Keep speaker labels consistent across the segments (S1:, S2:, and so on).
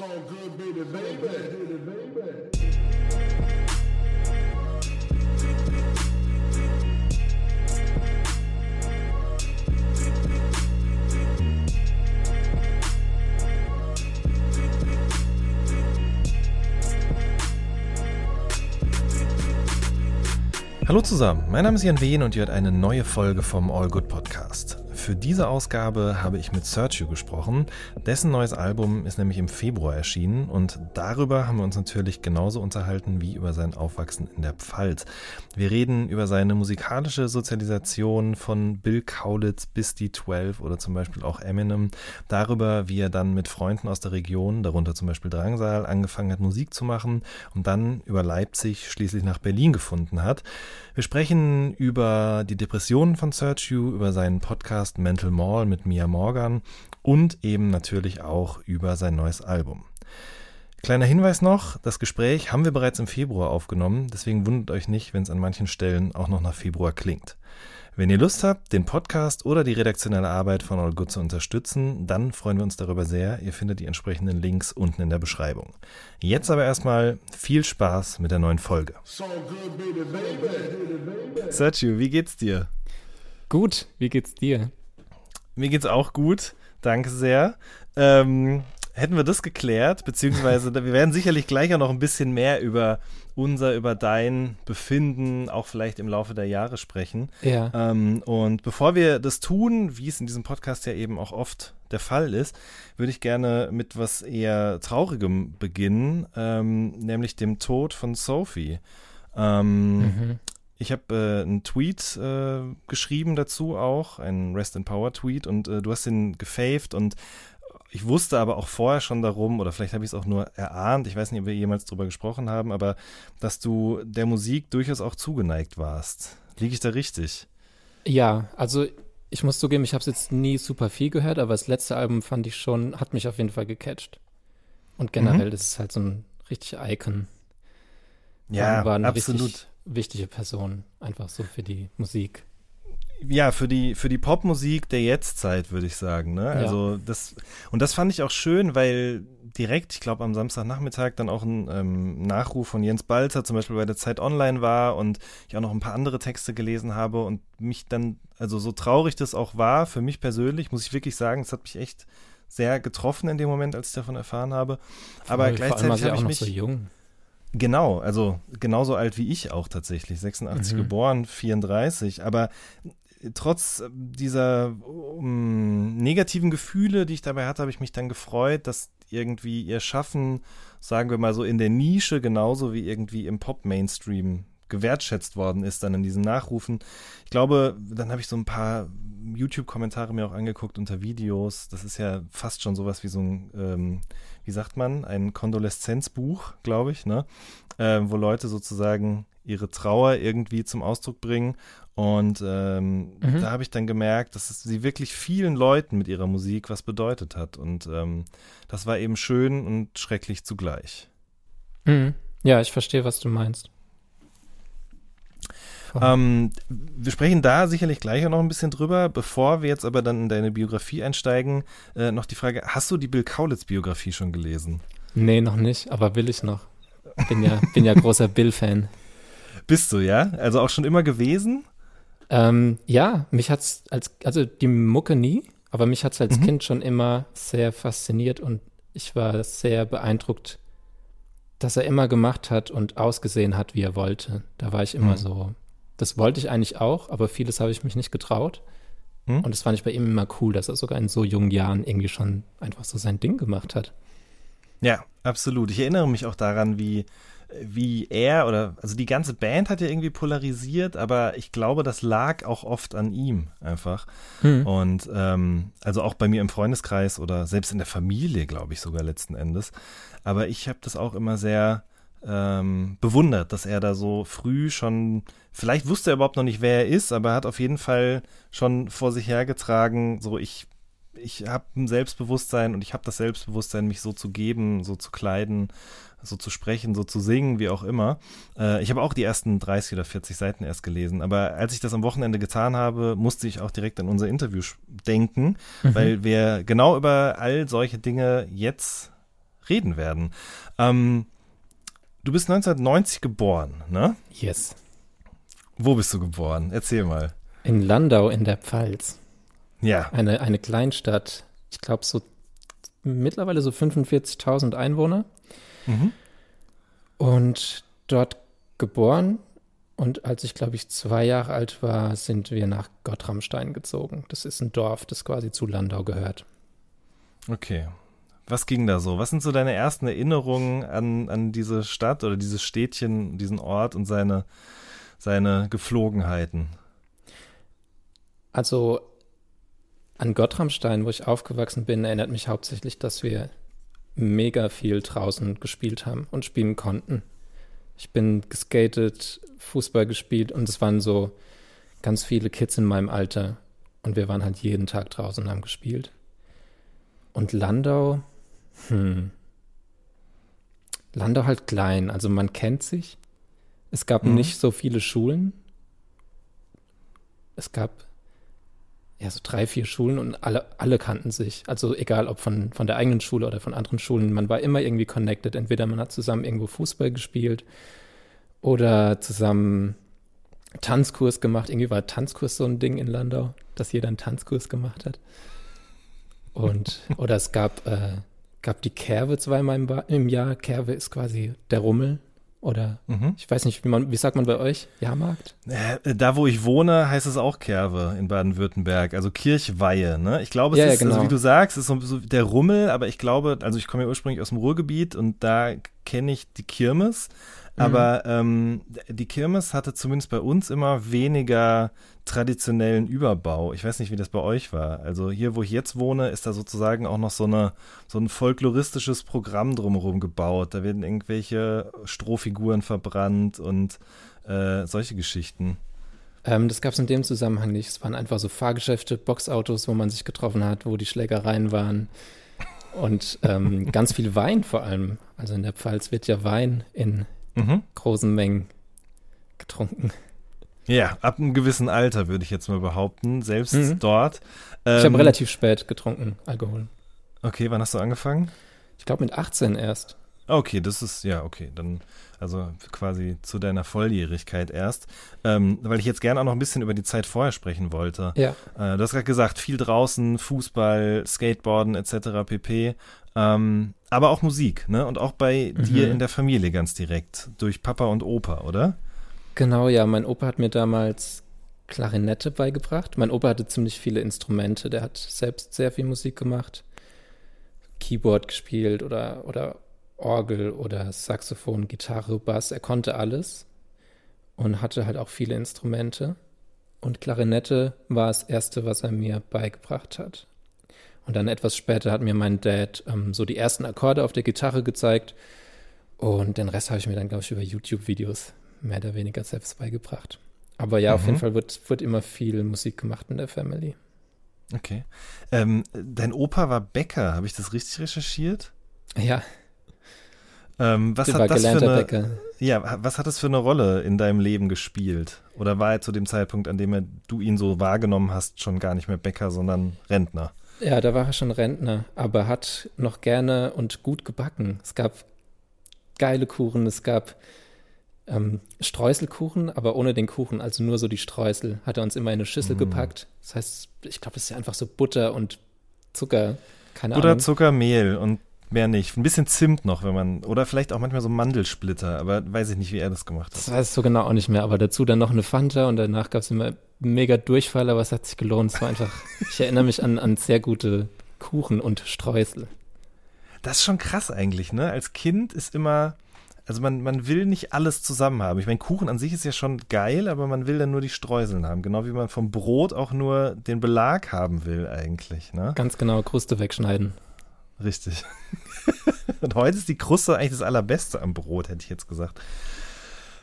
S1: So good, baby, baby.
S2: Hallo zusammen, mein Name ist Jan Wehn und ihr hört eine neue Folge vom All Good Podcast. Für diese Ausgabe habe ich mit Sergio gesprochen. Dessen neues Album ist nämlich im Februar erschienen und darüber haben wir uns natürlich genauso unterhalten wie über sein Aufwachsen in der Pfalz. Wir reden über seine musikalische Sozialisation von Bill Kaulitz bis die 12 oder zum Beispiel auch Eminem, darüber, wie er dann mit Freunden aus der Region, darunter zum Beispiel Drangsal, angefangen hat Musik zu machen und dann über Leipzig schließlich nach Berlin gefunden hat. Wir sprechen über die Depressionen von Sergio, über seinen Podcast Mental Mall mit Mia Morgan und eben natürlich auch über sein neues Album. Kleiner Hinweis noch, das Gespräch haben wir bereits im Februar aufgenommen, deswegen wundert euch nicht, wenn es an manchen Stellen auch noch nach Februar klingt. Wenn ihr Lust habt, den Podcast oder die redaktionelle Arbeit von All Good zu unterstützen, dann freuen wir uns darüber sehr. Ihr findet die entsprechenden Links unten in der Beschreibung. Jetzt aber erstmal viel Spaß mit der neuen Folge.
S1: So good, baby, baby.
S2: Sergio, wie geht's dir?
S3: Gut, wie geht's dir?
S2: Mir geht's auch gut, danke sehr. Ähm, hätten wir das geklärt, beziehungsweise wir werden sicherlich gleich auch noch ein bisschen mehr über unser, über dein Befinden, auch vielleicht im Laufe der Jahre sprechen.
S3: Ja.
S2: Ähm, und bevor wir das tun, wie es in diesem Podcast ja eben auch oft der Fall ist, würde ich gerne mit was eher Traurigem beginnen, ähm, nämlich dem Tod von Sophie. Ähm,
S3: Mhm.
S2: Ich habe äh, einen Tweet äh, geschrieben dazu auch, einen Rest in Power Tweet und äh, du hast den gefaved und ich wusste aber auch vorher schon darum, oder vielleicht habe ich es auch nur erahnt, ich weiß nicht, ob wir jemals drüber gesprochen haben, aber dass du der Musik durchaus auch zugeneigt warst. Liege ich da richtig?
S3: Ja, also ich muss zugeben, ich habe es jetzt nie super viel gehört, aber das letzte Album fand ich schon, hat mich auf jeden Fall gecatcht. Und generell,
S2: Mhm.
S3: das ist halt so ein richtig Icon.
S2: Ja, absolut.
S3: Wichtige Person, einfach so für die Musik.
S2: Ja, für die, für die Popmusik der Jetztzeit, würde ich sagen. Ne? Also das, und das fand ich auch schön, weil direkt, ich glaube, am Samstagnachmittag dann auch ein ähm, Nachruf von Jens Balzer zum Beispiel bei der Zeit Online war und ich auch noch ein paar andere Texte gelesen habe und mich dann, also so traurig das auch war, für mich persönlich, muss ich wirklich sagen, es hat mich echt sehr getroffen in dem Moment, als ich davon erfahren habe. Aber
S3: Voll,
S2: gleichzeitig habe
S3: auch
S2: ich mich.
S3: so jung.
S2: Genau, also genauso alt wie ich auch tatsächlich, 86
S3: Mhm.
S2: geboren, 34, aber trotz dieser um, negativen Gefühle, die ich dabei hatte, habe ich mich dann gefreut, dass irgendwie ihr Schaffen, sagen wir mal so in der Nische genauso wie irgendwie im Pop-Mainstream gewertschätzt worden ist dann in diesen Nachrufen. Ich glaube, dann habe ich so ein paar YouTube-Kommentare mir auch angeguckt unter Videos. Das ist ja fast schon sowas wie so ein, ähm, wie sagt man, ein Kondoleszenzbuch, glaube ich, ne? Ähm, wo Leute sozusagen ihre Trauer irgendwie zum Ausdruck bringen. Und ähm,
S3: Mhm.
S2: da habe ich dann gemerkt, dass es sie wirklich vielen Leuten mit ihrer Musik was bedeutet hat. Und ähm, das war eben schön und schrecklich zugleich.
S3: Mhm. Ja, ich verstehe, was du meinst.
S2: Ähm, wir sprechen da sicherlich gleich auch noch ein bisschen drüber. Bevor wir jetzt aber dann in deine Biografie einsteigen, äh, noch die Frage: Hast du die Bill Kaulitz-Biografie schon gelesen?
S3: nee, noch nicht, aber will ich noch. Bin ja, bin ja großer Bill-Fan.
S2: Bist du, ja? Also auch schon immer gewesen?
S3: Ähm, ja, mich hat's als, also die Mucke nie, aber mich hat's als
S2: Mhm.
S3: Kind schon immer sehr fasziniert und ich war sehr beeindruckt, dass er immer gemacht hat und ausgesehen hat, wie er wollte. Da war ich immer
S2: Mhm.
S3: so. Das wollte ich eigentlich auch, aber vieles habe ich mich nicht getraut.
S2: Mhm.
S3: Und das fand ich bei ihm immer cool, dass er sogar in so jungen Jahren irgendwie schon einfach so sein Ding gemacht hat.
S2: Ja, absolut. Ich erinnere mich auch daran, wie, wie er oder, also die ganze Band hat ja irgendwie polarisiert, aber ich glaube, das lag auch oft an ihm einfach.
S3: Hm.
S2: Und ähm, also auch bei mir im Freundeskreis oder selbst in der Familie, glaube ich sogar letzten Endes. Aber ich habe das auch immer sehr ähm, bewundert, dass er da so früh schon, vielleicht wusste er überhaupt noch nicht, wer er ist, aber er hat auf jeden Fall schon vor sich hergetragen, so ich, ich habe ein Selbstbewusstsein und ich habe das Selbstbewusstsein, mich so zu geben, so zu kleiden, so zu sprechen, so zu singen, wie auch immer. Äh, ich habe auch die ersten 30 oder 40 Seiten erst gelesen, aber als ich das am Wochenende getan habe, musste ich auch direkt an unser Interview denken,
S3: Mhm.
S2: weil wir genau über all solche Dinge jetzt reden werden. Ähm, du bist 1990 geboren, ne?
S3: Yes.
S2: Wo bist du geboren? Erzähl mal.
S3: In Landau in der Pfalz.
S2: Ja.
S3: Eine, eine Kleinstadt. Ich glaube, so mittlerweile so 45.000 Einwohner.
S2: Mhm.
S3: Und dort geboren. Und als ich, glaube ich, zwei Jahre alt war, sind wir nach Gottramstein gezogen. Das ist ein Dorf, das quasi zu Landau gehört.
S2: Okay. Was ging da so? Was sind so deine ersten Erinnerungen an, an diese Stadt oder dieses Städtchen, diesen Ort und seine, seine Geflogenheiten?
S3: Also an Gottramstein, wo ich aufgewachsen bin, erinnert mich hauptsächlich, dass wir mega viel draußen gespielt haben und spielen konnten. Ich bin geskatet, Fußball gespielt und es waren so ganz viele Kids in meinem Alter und wir waren halt jeden Tag draußen und haben gespielt. Und Landau, hm. Landau halt klein, also man kennt sich. Es gab
S2: Mhm.
S3: nicht so viele Schulen. Es gab ja so drei, vier Schulen und alle, alle kannten sich. Also egal ob von, von der eigenen Schule oder von anderen Schulen, man war immer irgendwie connected. Entweder man hat zusammen irgendwo Fußball gespielt oder zusammen Tanzkurs gemacht. Irgendwie war Tanzkurs so ein Ding in Landau, dass jeder einen Tanzkurs gemacht hat. Und, oder es gab, äh, gab die Kerwe zweimal im, Ba- im Jahr. Kerwe ist quasi der Rummel. Oder
S2: Mhm.
S3: ich weiß nicht, wie man, wie sagt man bei euch? Jahrmarkt?
S2: Äh, Da, wo ich wohne, heißt es auch Kerwe in Baden-Württemberg, also Kirchweihe. Ne? Ich glaube, es
S3: Ja, ja,
S2: ist, also
S3: genau.
S2: wie du sagst, es ist so, so der Rummel, aber ich glaube, also ich komme ja ursprünglich aus dem Ruhrgebiet und da kenne ich die Kirmes.
S3: Mhm.
S2: Aber ähm, die Kirmes hatte zumindest bei uns immer weniger traditionellen Überbau. Ich weiß nicht, wie das bei euch war. Also hier, wo ich jetzt wohne, ist da sozusagen auch noch so, eine, so ein folkloristisches Programm drumherum gebaut. Da werden irgendwelche Strohfiguren verbrannt und äh, solche Geschichten.
S3: Ähm, das gab es in dem Zusammenhang nicht. Es waren einfach so Fahrgeschäfte, Boxautos, wo man sich getroffen hat, wo die Schlägereien waren. Und ähm, ganz viel Wein vor allem. Also in der Pfalz wird ja Wein in
S2: Mhm.
S3: großen Mengen getrunken.
S2: Ja, ab einem gewissen Alter würde ich jetzt mal behaupten, selbst
S3: Mhm.
S2: dort.
S3: Ich
S2: Ähm,
S3: habe relativ spät getrunken, Alkohol.
S2: Okay, wann hast du angefangen?
S3: Ich glaube mit 18 erst.
S2: Okay, das ist, ja, okay, dann, also quasi zu deiner Volljährigkeit erst. Ähm, weil ich jetzt gerne auch noch ein bisschen über die Zeit vorher sprechen wollte.
S3: Ja.
S2: Äh, du hast gerade gesagt, viel draußen, Fußball, Skateboarden etc. pp. Ähm, aber auch Musik, ne? Und auch bei
S3: Mhm.
S2: dir in der Familie ganz direkt, durch Papa und Opa, oder?
S3: Genau, ja. Mein Opa hat mir damals Klarinette beigebracht. Mein Opa hatte ziemlich viele Instrumente. Der hat selbst sehr viel Musik gemacht. Keyboard gespielt oder, oder Orgel oder Saxophon, Gitarre, Bass. Er konnte alles und hatte halt auch viele Instrumente. Und Klarinette war das erste, was er mir beigebracht hat. Und dann etwas später hat mir mein Dad ähm, so die ersten Akkorde auf der Gitarre gezeigt. Und den Rest habe ich mir dann, glaube ich, über YouTube-Videos mehr oder weniger selbst beigebracht. Aber ja, auf
S2: Mhm.
S3: jeden Fall wird, wird immer viel Musik gemacht in der Family.
S2: Okay. Ähm, dein Opa war Bäcker, habe ich das richtig recherchiert?
S3: Ja,
S2: Ähm, was hat das für eine,
S3: Bäcker.
S2: Ja, was hat das für eine Rolle in deinem Leben gespielt? Oder war er zu dem Zeitpunkt, an dem er, du ihn so wahrgenommen hast, schon gar nicht mehr Bäcker, sondern Rentner?
S3: Ja, da war er schon Rentner, aber hat noch gerne und gut gebacken. Es gab geile Kuchen, es gab ähm, Streuselkuchen, aber ohne den Kuchen, also nur so die Streusel, hat er uns immer in eine Schüssel
S2: Mm.
S3: gepackt. Das heißt, ich glaube, es ist ja einfach so Butter und Zucker, keine
S2: Butter,
S3: Ahnung.
S2: Zucker, Mehl und mehr nicht. Ein bisschen Zimt noch, wenn man, oder vielleicht auch manchmal so Mandelsplitter, aber weiß ich nicht, wie er das gemacht
S3: Das
S2: hat.
S3: weiß ich so genau auch nicht mehr, aber dazu dann noch eine Fanta und danach gab es immer mega Durchfall, aber es hat sich gelohnt. Es war einfach, ich erinnere mich an, an sehr gute Kuchen und Streusel.
S2: Das ist schon krass eigentlich, ne? Als Kind ist immer, also man, man will nicht alles zusammen haben. Ich meine, Kuchen an sich ist ja schon geil, aber man will dann nur die Streuseln haben. Genau wie man vom Brot auch nur den Belag haben will eigentlich, ne?
S3: Ganz genau, Kruste wegschneiden.
S2: Richtig. Und heute ist die Kruste eigentlich das Allerbeste am Brot, hätte ich jetzt gesagt.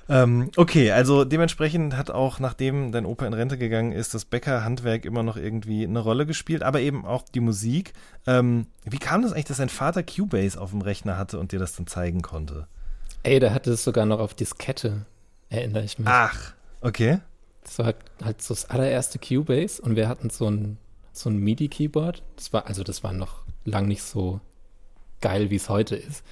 S2: Ähm, okay, also dementsprechend hat auch, nachdem dein Opa in Rente gegangen ist, das Bäckerhandwerk immer noch irgendwie eine Rolle gespielt, aber eben auch die Musik. Ähm, wie kam das eigentlich, dass dein Vater Cubase auf dem Rechner hatte und dir das dann zeigen konnte?
S3: Ey, der hatte es sogar noch auf Diskette, erinnere ich mich.
S2: Ach, okay.
S3: Das war halt so das allererste Cubase und wir hatten so ein, so ein MIDI-Keyboard. Das war, also das war noch lang nicht so geil, wie es heute ist.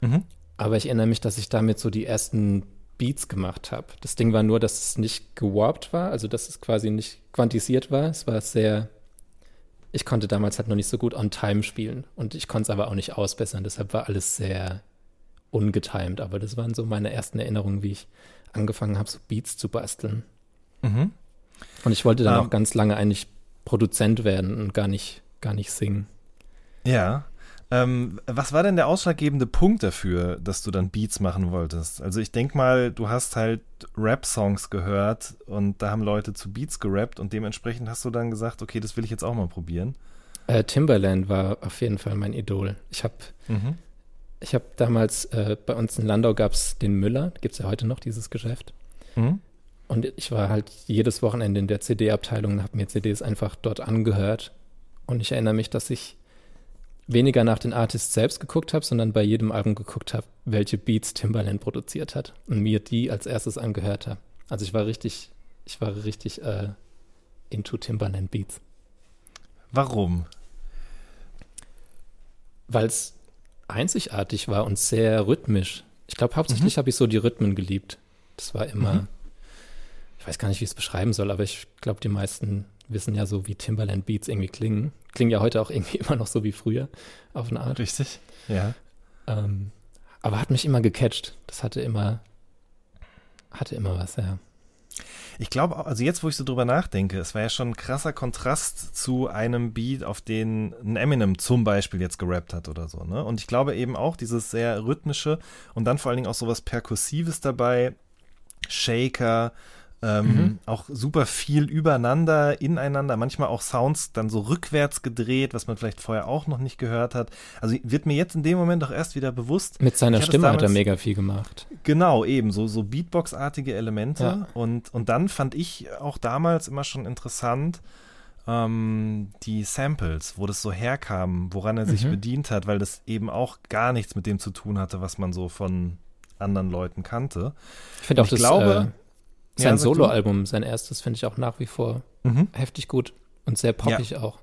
S2: Mhm.
S3: Aber ich erinnere mich, dass ich damit so die ersten Beats gemacht habe. Das Ding war nur, dass es nicht gewarpt war, also dass es quasi nicht quantisiert war. Es war sehr, ich konnte damals halt noch nicht so gut on time spielen und ich konnte es aber auch nicht ausbessern. Deshalb war alles sehr ungetimed. Aber das waren so meine ersten Erinnerungen, wie ich angefangen habe, so Beats zu basteln.
S2: Mhm.
S3: Und ich wollte dann
S2: Ähm.
S3: auch ganz lange eigentlich Produzent werden und gar nicht, gar nicht singen.
S2: Ja. Ähm, was war denn der ausschlaggebende Punkt dafür, dass du dann Beats machen wolltest? Also ich denke mal, du hast halt Rap-Songs gehört und da haben Leute zu Beats gerappt und dementsprechend hast du dann gesagt, okay, das will ich jetzt auch mal probieren.
S3: Äh, Timberland war auf jeden Fall mein Idol. Ich habe
S2: Mhm.
S3: ich hab damals, äh, bei uns in Landau gab es den Müller, gibt es ja heute noch, dieses Geschäft.
S2: Mhm.
S3: Und ich war halt jedes Wochenende in der CD-Abteilung und habe mir CDs einfach dort angehört. Und ich erinnere mich, dass ich weniger nach den Artists selbst geguckt habe, sondern bei jedem Album geguckt habe, welche Beats Timbaland produziert hat und mir die als erstes angehört habe. Also ich war richtig, ich war richtig äh, into Timbaland Beats,
S2: Warum?
S3: weil es einzigartig war und sehr rhythmisch. Ich glaube, hauptsächlich habe ich so die Rhythmen geliebt. Das war immer,
S2: Mhm.
S3: ich weiß gar nicht, wie ich es beschreiben soll, aber ich glaube, die meisten wissen ja so, wie Timbaland Beats irgendwie klingen. Klingen ja heute auch irgendwie immer noch so wie früher, auf eine Art.
S2: Richtig? Ja.
S3: Ähm, aber hat mich immer gecatcht. Das hatte immer, hatte immer was, ja.
S2: Ich glaube, also jetzt, wo ich so drüber nachdenke, es war ja schon ein krasser Kontrast zu einem Beat, auf den ein Eminem zum Beispiel jetzt gerappt hat oder so, ne? Und ich glaube eben auch dieses sehr rhythmische und dann vor allen Dingen auch sowas Perkussives dabei, Shaker, ähm,
S3: Mhm.
S2: auch super viel übereinander, ineinander, manchmal auch Sounds dann so rückwärts gedreht, was man vielleicht vorher auch noch nicht gehört hat. Also wird mir jetzt in dem Moment auch erst wieder bewusst,
S3: Mit seiner Stimme hat er
S2: damals-
S3: mega viel gemacht.
S2: Genau, eben, so, so Beatbox-artige Elemente.
S3: Ja.
S2: Und, und dann fand ich auch damals immer schon interessant, ähm, die Samples, wo das so herkam, woran er sich
S3: Mhm.
S2: bedient hat, weil das eben auch gar nichts mit dem zu tun hatte, was man so von anderen Leuten kannte.
S3: Ich finde auch
S2: Ich
S3: das,
S2: glaube-
S3: äh, sein
S2: Ja.
S3: Soloalbum, sein erstes, finde ich auch nach wie vor heftig gut und sehr poppig auch.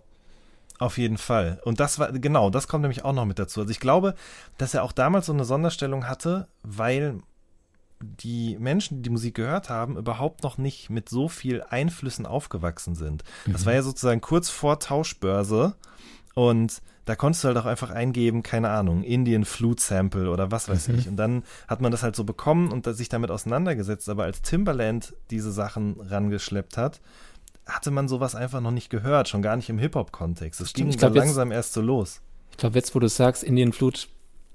S2: Auf jeden Fall. Und das war, genau, das kommt nämlich auch noch mit dazu. Also ich glaube, dass er auch damals so eine Sonderstellung hatte, weil die Menschen, die die Musik gehört haben, überhaupt noch nicht mit so viel Einflüssen aufgewachsen sind. Das war ja sozusagen kurz vor Tauschbörse und da konntest du halt auch einfach eingeben, keine Ahnung, Indian Flute Sample oder was weiß
S3: Mhm.
S2: ich. Und dann hat man das halt so bekommen und sich damit auseinandergesetzt. Aber als Timbaland diese Sachen rangeschleppt hat, hatte man sowas einfach noch nicht gehört, schon gar nicht im Hip-Hop-Kontext. Es ging
S3: glaub, jetzt-
S2: langsam erst so los.
S3: Ich glaube, jetzt, wo du sagst, Indian Flut,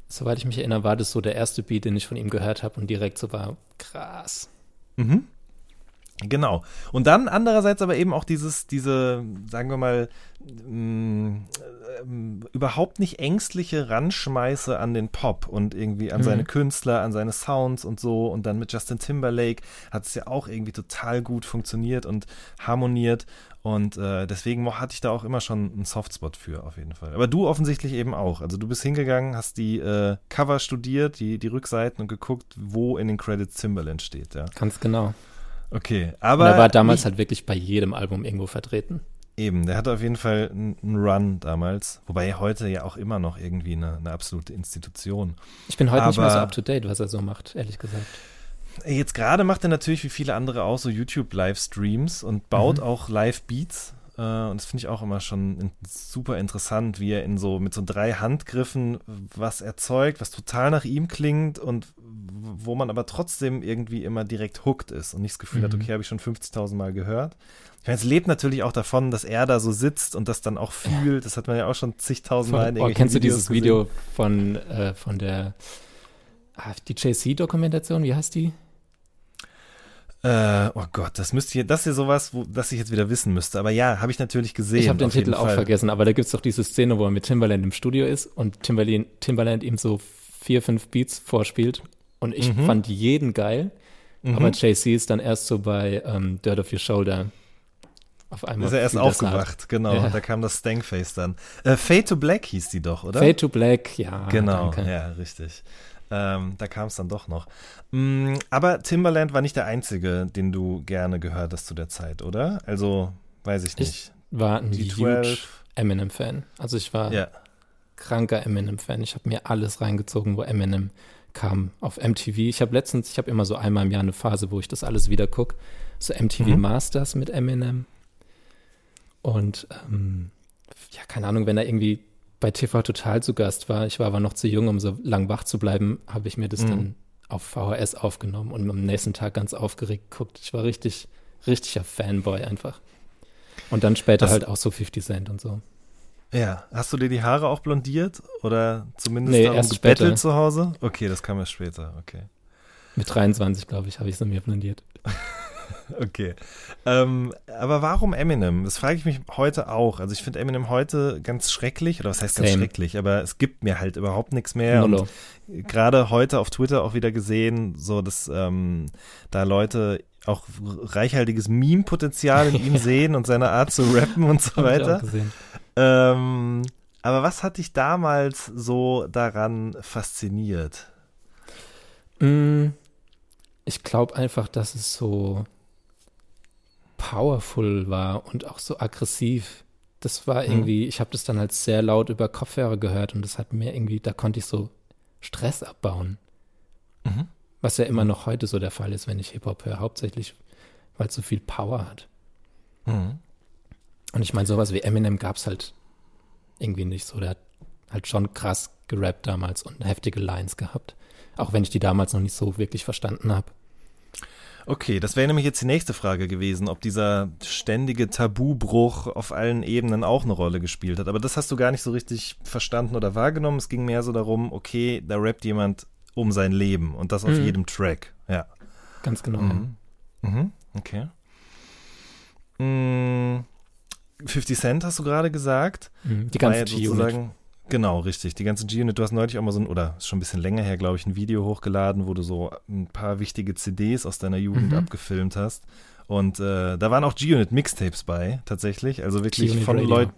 S3: soweit ich mich erinnere, war das so der erste Beat, den ich von ihm gehört habe und direkt so war, krass.
S2: Mhm. Genau. Und dann andererseits aber eben auch dieses, diese, sagen wir mal, mh, ähm, überhaupt nicht ängstliche Ranschmeiße an den Pop und irgendwie an
S3: Mhm.
S2: seine Künstler, an seine Sounds und so. Und dann mit Justin Timberlake hat es ja auch irgendwie total gut funktioniert und harmoniert. Und äh, deswegen hatte ich da auch immer schon einen Softspot für, auf jeden Fall. Aber du offensichtlich eben auch. Also du bist hingegangen, hast die äh, Cover studiert, die, die Rückseiten und geguckt, wo in den Credits Timberland steht, ja.
S3: Ganz genau.
S2: Okay,
S3: Und
S2: aber
S3: er war damals halt wirklich bei jedem Album irgendwo vertreten.
S2: eben, der hatte auf jeden Fall einen Run damals, wobei er heute ja auch immer noch irgendwie eine, eine absolute Institution.
S3: Ich bin heute nicht mehr so
S2: Aber-
S3: up to date, was er so macht, ehrlich gesagt.
S2: Jetzt gerade macht er natürlich wie viele andere auch so YouTube-Livestreams und baut
S3: Mhm.
S2: auch Live-Beats. Äh, und das finde ich auch immer schon super interessant, wie er in so mit so drei Handgriffen was erzeugt, was total nach ihm klingt und wo man aber trotzdem irgendwie immer direkt hooked ist und nicht das Gefühl hat,
S3: Mhm.
S2: okay, habe ich schon 50.000 Mal gehört. Ich meine, es lebt natürlich auch davon, dass er da so sitzt und das dann auch fühlt. Das hat man ja auch schon zigtausend Mal in
S3: Oh,
S2: irgendwelchen
S3: kennst du
S2: Videos
S3: dieses
S2: gesehen.
S3: Video von, äh, von der ah, die JC-Dokumentation? Wie heißt die?
S2: Äh, oh Gott, das müsste hier, das ist ja sowas, wo, das ich jetzt wieder wissen müsste. Aber ja, habe ich natürlich gesehen.
S3: Ich habe den Titel auch vergessen, aber da gibt es doch diese Szene, wo er mit Timbaland im Studio ist und Timbaland, Timbaland ihm so vier, fünf Beats vorspielt. Und ich
S2: Mhm.
S3: fand jeden geil,
S2: Mhm.
S3: aber JC ist dann erst so bei ähm, Dirt of Your Shoulder auf einmal.
S2: ist er erst aufgewacht, genau.
S3: Ja.
S2: Da kam das Stankface dann. Äh, Fade to Black hieß die doch, oder?
S3: Fade to Black, ja.
S2: genau,
S3: danke.
S2: ja, richtig. Ähm, da kam es dann doch noch. Mm, aber Timbaland war nicht der einzige, den du gerne gehört hast zu der Zeit, oder? Also, weiß ich
S3: Ich
S2: nicht.
S3: war ein huge
S2: 12.
S3: Eminem-Fan. Also ich war
S2: Ja.
S3: kranker Eminem-Fan. Ich habe mir alles reingezogen, wo Eminem kam auf MTV. Ich habe letztens, ich habe immer so einmal im Jahr eine Phase, wo ich das alles wieder gucke. So MTV
S2: Mhm.
S3: Masters mit Eminem. Und ähm, ja, keine Ahnung, wenn er irgendwie bei TV Total zu Gast war, ich war aber noch zu jung, um so lang wach zu bleiben, habe ich mir das
S2: Mhm.
S3: dann auf VHS aufgenommen und am nächsten Tag ganz aufgeregt geguckt. Ich war richtig, richtiger Fanboy einfach. Und dann später
S2: Das-
S3: halt auch so 50 Cent und so.
S2: Ja, hast du dir die Haare auch blondiert oder zumindest
S3: Nee,
S2: darum
S3: erst
S2: gebettelt
S3: später.
S2: zu Hause? Okay, das kam erst später, okay.
S3: Mit 23, glaube ich, habe ich sie mir blondiert.
S2: Okay. Ähm, aber warum Eminem? Das frage ich mich heute auch. Also ich finde Eminem heute ganz schrecklich, oder was heißt ganz
S3: Same.
S2: schrecklich, aber es gibt mir halt überhaupt nichts mehr. Und
S3: Nullo.
S2: gerade heute auf Twitter auch wieder gesehen, so dass ähm, da Leute auch reichhaltiges Meme-Potenzial in ihm sehen und seine Art zu rappen und so weiter. Ähm, aber was hat dich damals so daran fasziniert?
S3: Mm, Ich glaube einfach, dass es so powerful war und auch so aggressiv. Das war
S2: Mhm.
S3: irgendwie, ich habe das dann halt sehr laut über Kopfhörer gehört und das hat mir irgendwie, da konnte ich so Stress abbauen.
S2: Mhm.
S3: Was ja immer noch heute so der Fall ist, wenn ich Hip-Hop höre, hauptsächlich, weil es so viel Power hat.
S2: Mhm.
S3: Und ich meine, sowas wie Eminem gab es halt irgendwie nicht so. Der hat halt schon krass gerappt damals und heftige Lines gehabt. Auch wenn ich die damals noch nicht so wirklich verstanden habe.
S2: Okay, das wäre nämlich jetzt die nächste Frage gewesen, ob dieser ständige Tabubruch auf allen Ebenen auch eine Rolle gespielt hat. Aber das hast du gar nicht so richtig verstanden oder wahrgenommen. Es ging mehr so darum, okay, da rappt jemand um sein Leben und das auf
S3: Mhm.
S2: jedem Track. Ja.
S3: Ganz genau.
S2: Mhm. Mhm. Okay. Mm, 50 Cent hast du gerade gesagt.
S3: Mhm. Die ganze
S2: sozusagen- Genau, richtig. Die ganze G-Unit. Du hast neulich auch mal so ein, oder ist schon ein bisschen länger her, glaube ich, ein Video hochgeladen, wo du so ein paar wichtige CDs aus deiner Jugend
S3: Mhm.
S2: abgefilmt hast. Und äh, da waren auch G-Unit Mixtapes bei, tatsächlich. Also wirklich von
S3: Radio.
S2: Lloyd,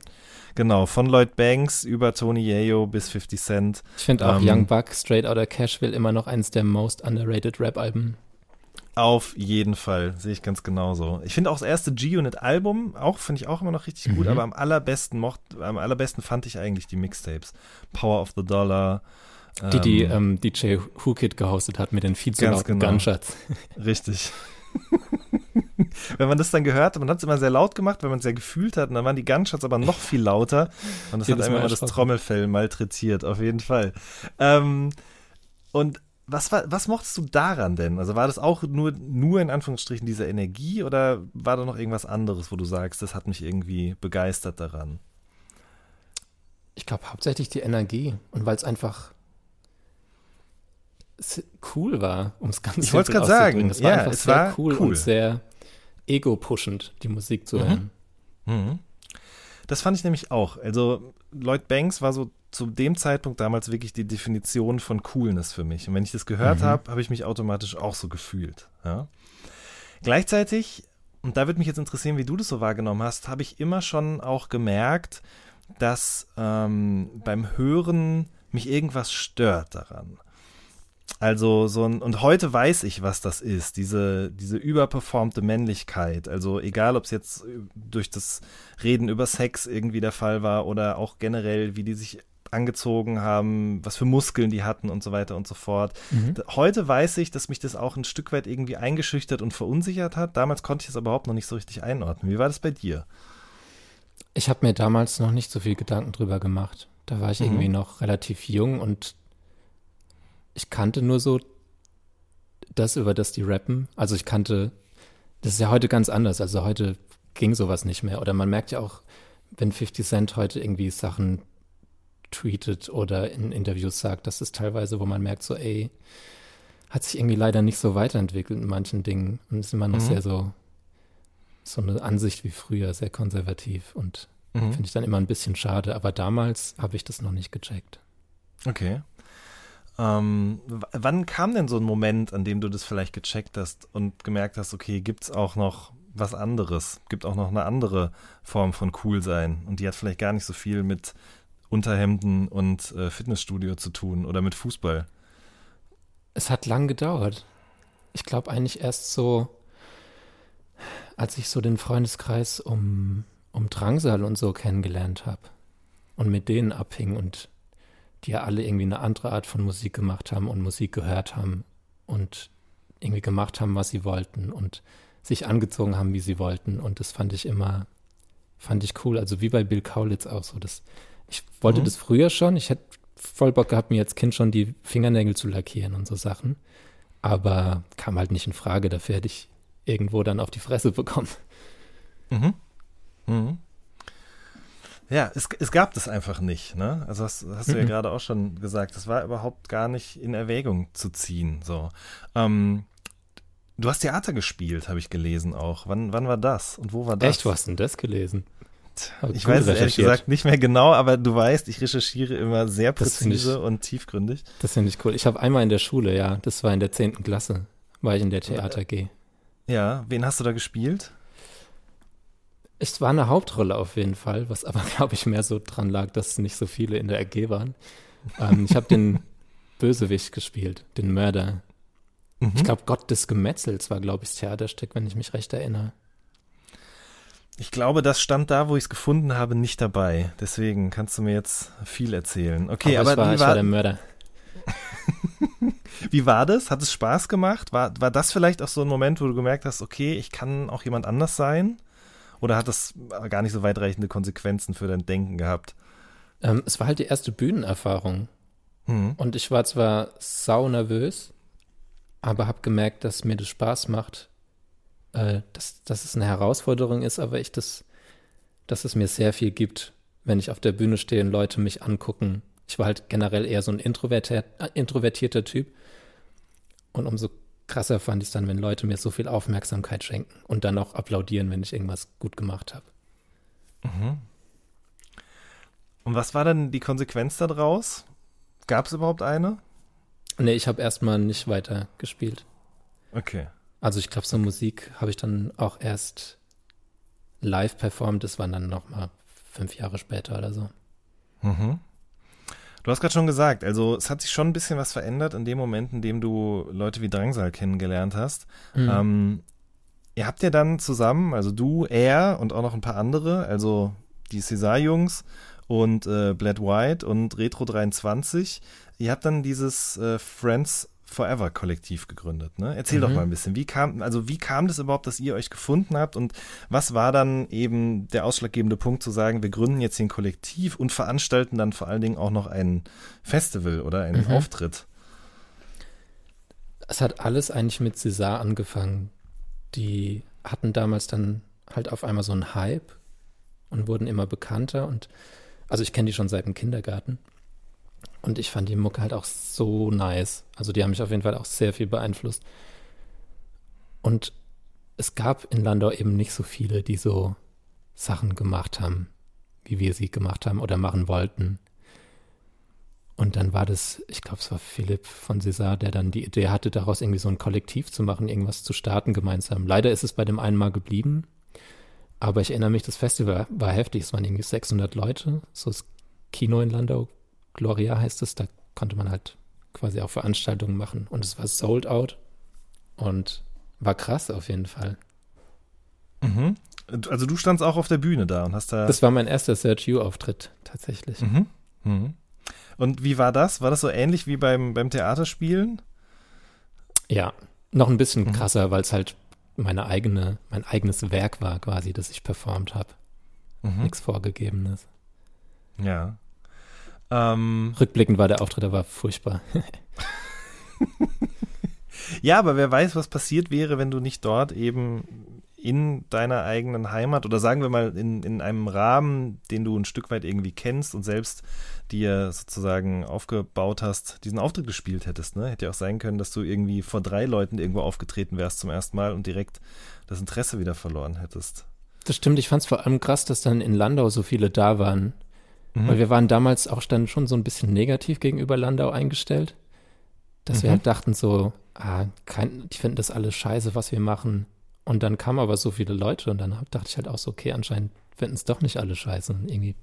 S2: genau, von Lloyd Banks über Tony Yayo bis 50 Cent.
S3: Ich finde auch
S2: Ähm,
S3: Young Buck, Straight Outta Cashville immer noch eines der most underrated Rap-Alben.
S2: Auf jeden Fall, sehe ich ganz genauso. Ich finde auch das erste G-Unit-Album, auch finde ich auch immer noch richtig gut,
S3: Mhm.
S2: aber am allerbesten mocht, am allerbesten fand ich eigentlich die Mixtapes. Power of the Dollar.
S3: Die, die
S2: ähm,
S3: ähm, DJ Who Kid gehostet hat mit den viel zu lauten
S2: genau.
S3: Gunshots.
S2: Richtig. wenn man das dann gehört hat, man hat es immer sehr laut gemacht, wenn man es sehr gefühlt hat, und dann waren die Gunshots aber noch viel lauter und das hat
S3: Jedes Mal
S2: immer das. Trommelfell malträtiert, auf jeden Fall. Ähm, und was, war, was mochtest du daran denn? Also war das auch nur, nur in Anführungsstrichen diese Energie oder war da noch irgendwas anderes, wo du sagst, das hat mich irgendwie begeistert daran?
S3: Ich glaube hauptsächlich die Energie und weil es einfach cool war, um es ganz
S2: Ich wollt's
S3: simpel
S2: grad sagen.
S3: Es war
S2: Ja,
S3: einfach
S2: es
S3: sehr
S2: war
S3: cool,
S2: cool.
S3: und sehr ego-pushend, die Musik zu
S2: Mhm.
S3: hören.
S2: Mhm. Das fand ich nämlich auch. Also Lloyd Banks war so zu dem Zeitpunkt damals wirklich die Definition von Coolness für mich. Und wenn ich das gehört
S3: Mhm.
S2: habe, habe ich mich automatisch auch so gefühlt. Ja. Gleichzeitig, und da würde mich jetzt interessieren, wie du das so wahrgenommen hast, habe ich immer schon auch gemerkt, dass ähm, beim Hören mich irgendwas stört daran. Also so ein, und heute weiß ich, was das ist, diese, diese überperformte Männlichkeit. Also egal, ob es jetzt äh, durch das Reden über Sex irgendwie der Fall war oder auch generell, wie die sich angezogen haben, was für Muskeln die hatten und so weiter und so fort.
S3: Mhm.
S2: Heute weiß ich, dass mich das auch ein Stück weit irgendwie eingeschüchtert und verunsichert hat. Damals konnte ich es aber überhaupt noch nicht so richtig einordnen. Wie war das bei dir?
S3: Ich habe mir damals noch nicht so viel Gedanken drüber gemacht. Da war ich
S2: Mhm.
S3: irgendwie noch relativ jung und ich kannte nur so das, über das die rappen. Also ich kannte, das ist ja heute ganz anders. Also heute ging sowas nicht mehr. Oder man merkt ja auch, wenn 50 Cent heute irgendwie Sachen tweetet oder in Interviews sagt, das ist teilweise, wo man merkt, so, ey, hat sich irgendwie leider nicht so weiterentwickelt in manchen Dingen und ist immer noch
S2: Mhm.
S3: sehr so, so eine Ansicht wie früher, sehr konservativ und
S2: Mhm.
S3: finde ich dann immer ein bisschen schade. Aber damals habe ich das noch nicht gecheckt.
S2: Okay. Ähm, wann kam denn so ein Moment, an dem du das vielleicht gecheckt hast und gemerkt hast, okay, gibt es auch noch was anderes? Gibt auch noch eine andere Form von Coolsein und die hat vielleicht gar nicht so viel mit Unterhemden und äh, Fitnessstudio zu tun oder mit Fußball.
S3: Es hat lang gedauert. Ich glaube eigentlich erst so, als ich so den Freundeskreis um, um Drangsal und so kennengelernt habe und mit denen abhing und die ja alle irgendwie eine andere Art von Musik gemacht haben und Musik gehört haben und irgendwie gemacht haben, was sie wollten und sich angezogen haben, wie sie wollten. Und das fand ich immer, fand ich cool. Also wie bei Bill Kaulitz auch so. Das, ich wollte
S2: Mhm.
S3: das früher schon. Ich hätte voll Bock gehabt, mir als Kind schon die Fingernägel zu lackieren und so Sachen. Aber kam halt nicht in Frage. Dafür hätte ich irgendwo dann auf die Fresse bekommen.
S2: Mhm. Mhm. Ja, es, es gab das einfach nicht, ne? Also hast, hast du ja
S3: Mhm.
S2: gerade auch schon gesagt, das war überhaupt gar nicht in Erwägung zu ziehen. So. Ähm, du hast Theater gespielt, habe ich gelesen auch. Wann, wann war das und wo war das?
S3: Echt, wo hast du denn das gelesen? Aber
S2: Ich weiß es ehrlich
S3: recherchiert.
S2: gesagt nicht mehr genau, aber du weißt, ich recherchiere immer sehr
S3: finde ich-
S2: präzise und tiefgründig.
S3: Das finde ich cool. Ich habe einmal in der Schule, ja, das war in der 10. Klasse, war ich in der Theater G.
S2: Ja, wen hast du da gespielt?
S3: Es war eine Hauptrolle auf jeden Fall, was aber, glaube ich, mehr so dran lag, dass nicht so viele in der AG waren. Ähm, ich habe den Bösewicht gespielt, den Mörder.
S2: Mhm.
S3: Ich glaube, Gott des Gemetzels war, glaube ich, das Theaterstück, wenn ich mich recht erinnere.
S2: Ich glaube, das stand da, wo ich es gefunden habe, nicht dabei. Deswegen kannst du mir jetzt viel erzählen. Okay, aber,
S3: ich, war,
S2: wie,
S3: ich war
S2: war,
S3: der Mörder.
S2: wie war das? Hat es Spaß gemacht? War, war das vielleicht auch so ein Moment, wo du gemerkt hast, okay, ich kann auch jemand anders sein? Oder hat das gar nicht so weitreichende Konsequenzen für dein Denken gehabt?
S3: Ähm, es war halt die erste Bühnenerfahrung.
S2: Hm.
S3: Und ich war zwar sau nervös, aber habe gemerkt, dass mir das Spaß macht, äh, dass, dass es eine Herausforderung ist, aber ich das, dass es mir sehr viel gibt, wenn ich auf der Bühne stehe und Leute mich angucken. Ich war halt generell eher so ein introvertier, äh, introvertierter Typ. Und umso krasser fand ich es dann, wenn Leute mir so viel Aufmerksamkeit schenken und dann auch applaudieren, wenn ich irgendwas gut gemacht habe.
S2: Und was war dann die Konsequenz daraus? Gab es überhaupt eine?
S3: Nee, ich habe erstmal nicht weiter gespielt.
S2: Okay.
S3: Also ich glaube, so Musik habe ich dann auch erst live performt. Das waren dann noch mal fünf Jahre später oder so.
S2: Mhm. Du hast gerade schon gesagt, also es hat sich schon ein bisschen was verändert in dem Moment, in dem du Leute wie Drangsal kennengelernt hast.
S3: Mhm.
S2: Ähm, ihr habt ja dann zusammen, also du, er und auch noch ein paar andere, also die César-Jungs und äh, Bled White und Retro 23, ihr habt dann dieses äh, Friends Forever Kollektiv gegründet. Ne? Erzähl doch
S3: Mhm.
S2: mal ein bisschen, wie kam, also wie kam das überhaupt, dass ihr euch gefunden habt und was war dann eben der ausschlaggebende Punkt zu sagen, wir gründen jetzt ein Kollektiv und veranstalten dann vor allen Dingen auch noch ein Festival oder einen
S3: Mhm.
S2: Auftritt?
S3: Es hat alles eigentlich mit César angefangen. Die hatten damals dann halt auf einmal so einen Hype und wurden immer bekannter. Und also ich kenne die schon seit dem Kindergarten. Und ich fand die Mucke halt auch so nice. Also die haben mich auf jeden Fall auch sehr viel beeinflusst. Und es gab in Landau eben nicht so viele, die so Sachen gemacht haben, wie wir sie gemacht haben oder machen wollten. Und dann war das, ich glaube, es war Philipp von César, der dann die Idee hatte, daraus irgendwie so ein Kollektiv zu machen, irgendwas zu starten gemeinsam. Leider ist es bei dem einen Mal geblieben, aber ich erinnere mich, das Festival war heftig. Es waren irgendwie 600 Leute, so das Kino in Landau, Gloria heißt es, da konnte man halt quasi auch Veranstaltungen machen. Und es war sold out und war krass auf jeden Fall.
S2: Mhm. Also du standst auch auf der Bühne da und hast da.
S3: Das war mein erster Search You-Auftritt tatsächlich.
S2: Mhm. Mhm. Und wie war das? War das so ähnlich wie beim, beim Theaterspielen?
S3: Ja, noch ein bisschen
S2: Mhm.
S3: krasser, weil es halt meine eigene, mein eigenes Werk war quasi, das ich performt habe.
S2: Mhm.
S3: Nichts Vorgegebenes.
S2: Ja. Ähm,
S3: Rückblickend war der Auftritt aber furchtbar.
S2: ja, aber wer weiß, was passiert wäre, wenn du nicht dort eben in deiner eigenen Heimat oder sagen wir mal in, in einem Rahmen, den du ein Stück weit irgendwie kennst und selbst dir sozusagen aufgebaut hast, diesen Auftritt gespielt hättest. Ne? Hätte ja auch sein können, dass du irgendwie vor drei Leuten irgendwo aufgetreten wärst zum ersten Mal und direkt das Interesse wieder verloren hättest.
S3: Das stimmt, ich fand es vor allem krass, dass dann in Landau so viele da waren.
S2: Mhm.
S3: Weil wir waren damals auch dann schon so ein bisschen negativ gegenüber Landau eingestellt. Dass wir
S2: Mhm.
S3: halt dachten so, ah, kein, die finden das alles scheiße, was wir machen. Und dann kamen aber so viele Leute und dann dachte ich halt auch so, okay, anscheinend finden es doch nicht alle scheiße. Und irgendwie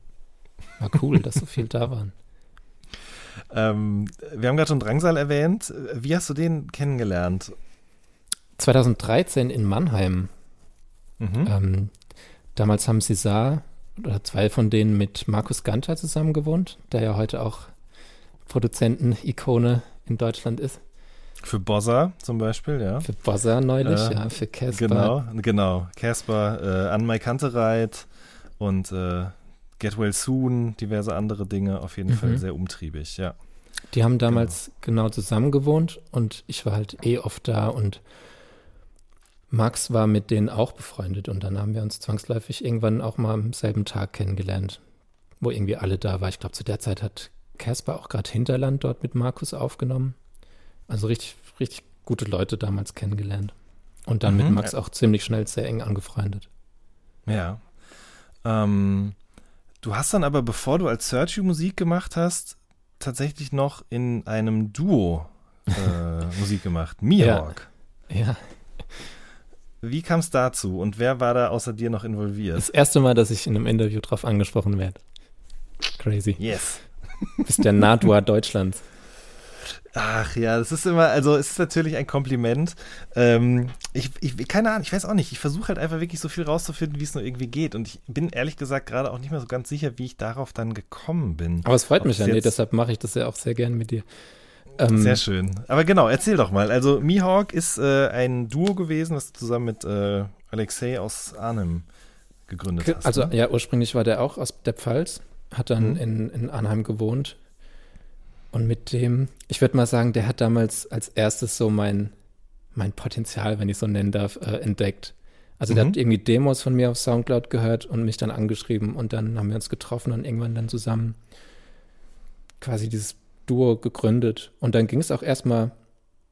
S3: war cool, dass so viel da waren.
S2: Ähm, wir haben gerade schon Drangsal erwähnt. Wie hast du den kennengelernt?
S3: 2013 in Mannheim.
S2: Mhm.
S3: Ähm, damals haben César oder zwei von denen mit Markus Ganter zusammen gewohnt, der ja heute auch Produzenten-Ikone in Deutschland ist.
S2: Für Bossa zum Beispiel, ja.
S3: Für Bossa neulich,
S2: Äh,
S3: ja, für Casper.
S2: Genau, genau. Casper, äh, An My Kantereit und äh, Get Well Soon, diverse andere Dinge, auf jeden
S3: Mhm.
S2: Fall sehr umtriebig, ja.
S3: Die haben damals genau zusammen gewohnt und ich war halt eh oft da und Max war mit denen auch befreundet und dann haben wir uns zwangsläufig irgendwann auch mal am selben Tag kennengelernt, wo irgendwie alle da waren. Ich glaube, zu der Zeit hat Casper auch gerade Hinterland dort mit Markus aufgenommen. Also richtig, richtig gute Leute damals kennengelernt. Und dann mit
S2: Mhm.
S3: Max auch ziemlich schnell sehr eng angefreundet.
S2: Ja. Ähm, du hast dann aber, bevor du als Sergio Musik gemacht hast, tatsächlich noch in einem Duo äh, Musik gemacht. Mihawk.
S3: Ja,
S2: Wie kam es dazu und wer war da außer dir noch involviert?
S3: das erste Mal, dass ich in einem Interview drauf angesprochen werde. Crazy.
S2: Yes.
S3: Bist der Nadua Deutschlands.
S2: Ach ja, das ist immer, also es ist natürlich ein Kompliment. Ähm, ich, ich, keine Ahnung, ich weiß auch nicht. Ich versuche halt einfach wirklich so viel rauszufinden, wie es nur irgendwie geht. Und ich bin ehrlich gesagt gerade auch nicht mehr so ganz sicher, wie ich darauf dann gekommen bin.
S3: Aber es freut
S2: Ob
S3: mich ja, nee, deshalb mache ich das ja auch sehr gern mit dir. Ähm,
S2: Sehr schön. Aber genau, erzähl doch mal. Also Mihawk ist äh, ein Duo gewesen, was du zusammen mit äh, Alexei aus Arnhem gegründet
S3: Ge-
S2: hast.
S3: Also
S2: ne?
S3: ja, ursprünglich war der auch aus der Pfalz, hat dann
S2: Mhm.
S3: in, in Arnheim gewohnt. Und mit dem, ich würde mal sagen, der hat damals als erstes so mein, mein Potenzial, wenn ich so nennen darf, äh, entdeckt. Also der
S2: Mhm.
S3: hat irgendwie Demos von mir auf Soundcloud gehört und mich dann angeschrieben und dann haben wir uns getroffen und irgendwann dann zusammen quasi dieses Duo gegründet. Und dann ging es auch erstmal,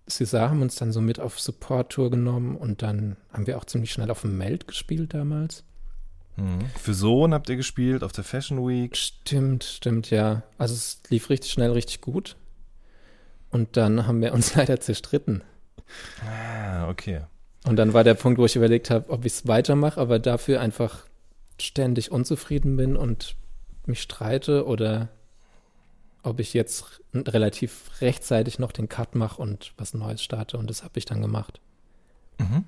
S3: César haben uns dann so mit auf Support-Tour genommen und dann haben wir auch ziemlich schnell auf dem Meld gespielt damals.
S2: Mhm. Für Sohn habt ihr gespielt auf der Fashion Week.
S3: Stimmt, stimmt, ja. Also es lief richtig schnell, richtig gut. Und dann haben wir uns leider zerstritten.
S2: Ah, okay.
S3: Und dann war der Punkt, wo ich überlegt habe, ob ich es weitermache, aber dafür einfach ständig unzufrieden bin und mich streite oder ob ich jetzt relativ rechtzeitig noch den Cut mache und was Neues starte. Und das habe ich dann gemacht.
S2: Mhm.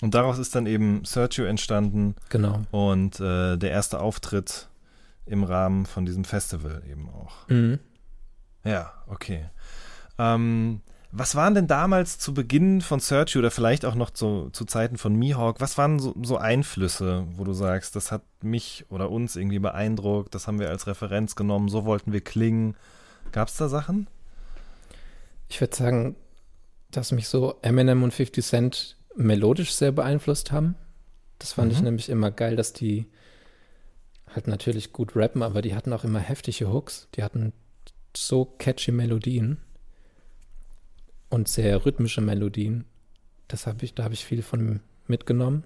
S2: Und daraus ist dann eben Sergio entstanden
S3: Genau.
S2: und äh, der erste Auftritt im Rahmen von diesem Festival eben auch.
S3: Mhm.
S2: Ja, okay. Ähm, was waren denn damals zu Beginn von Sergio oder vielleicht auch noch zu, zu Zeiten von Mihawk, was waren so, so Einflüsse, wo du sagst, das hat mich oder uns irgendwie beeindruckt, das haben wir als Referenz genommen, so wollten wir klingen. Gab es da Sachen?
S3: Ich würde sagen, dass mich so Eminem und 50 Cent melodisch sehr beeinflusst haben. Das fand ich
S2: Mhm.
S3: nämlich immer geil, dass die halt natürlich gut rappen, aber die hatten auch immer heftige Hooks. Die hatten so catchy Melodien und sehr rhythmische Melodien. Das habe ich, da habe ich viel von mitgenommen.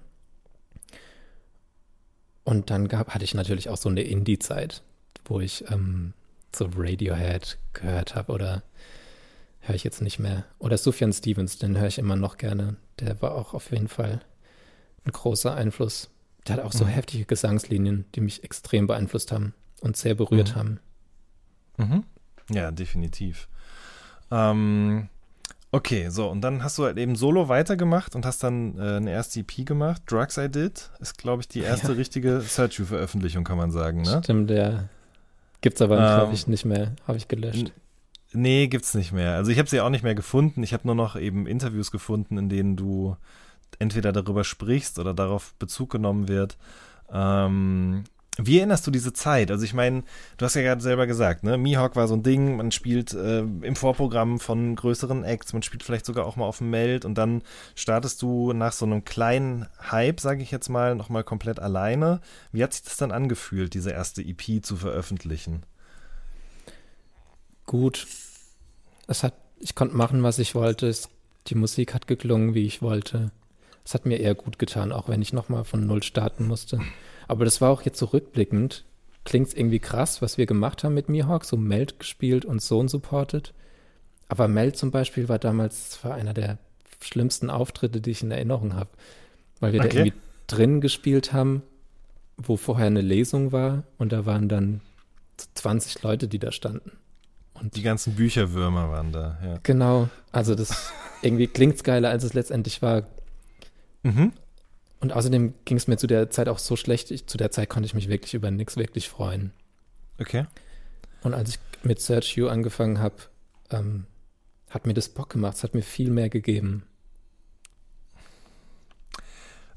S3: Und dann gab, hatte ich natürlich auch so eine Indie-Zeit, wo ich ähm, so Radiohead gehört habe oder höre ich jetzt nicht mehr. Oder Sufjan Stevens, den höre ich immer noch gerne. Der war auch auf jeden Fall ein großer Einfluss. Der hat auch so
S2: Mhm.
S3: heftige Gesangslinien, die mich extrem beeinflusst haben und sehr berührt
S2: Mhm.
S3: haben.
S2: Mhm. Ja, definitiv. Ähm, okay, so, und dann hast du halt eben solo weitergemacht und hast dann äh, eine erste EP gemacht. Drugs I Did ist, glaube ich, die erste
S3: Ja.
S2: richtige Sergio-Veröffentlichung, kann man sagen, ne?
S3: Stimmt, der gibt's aber,
S2: Ähm,
S3: glaube ich, nicht mehr. Habe ich gelöscht.
S2: Nee, gibt's nicht mehr. Also ich habe sie auch nicht mehr gefunden. Ich habe nur noch eben Interviews gefunden, in denen du entweder darüber sprichst oder darauf Bezug genommen wird. Ähm, wie erinnerst du diese Zeit? Also ich meine, du hast ja gerade selber gesagt, ne? Mihawk war so ein Ding, man spielt äh, im Vorprogramm von größeren Acts, man spielt vielleicht sogar auch mal auf dem Meld und dann startest du nach so einem kleinen Hype, sage ich jetzt mal, nochmal komplett alleine. Wie hat sich das dann angefühlt, diese erste EP zu veröffentlichen?
S3: Gut. Es hat, ich konnte machen, was ich wollte. Es, die Musik hat geklungen, wie ich wollte. Es hat mir eher gut getan, auch wenn ich nochmal von Null starten musste. Aber das war auch jetzt so rückblickend. Klingt irgendwie krass, was wir gemacht haben mit Mihawk, so Meld gespielt und Sohn supported. Aber Meld zum Beispiel war damals, war einer der schlimmsten Auftritte, die ich in Erinnerung habe. Weil wir
S2: Okay.
S3: da irgendwie drin gespielt haben, wo vorher eine Lesung war und da waren dann 20 Leute, die da standen. Und
S2: Die ganzen Bücherwürmer waren da, ja.
S3: Genau, also das irgendwie klingt's geiler, als es letztendlich war.
S2: Mhm.
S3: Und außerdem ging es mir zu der Zeit auch so schlecht. Ich, zu der Zeit konnte ich mich wirklich über nichts wirklich freuen.
S2: Okay.
S3: Und als ich mit Search You angefangen habe, ähm, hat mir das Bock gemacht. Es hat mir viel mehr gegeben.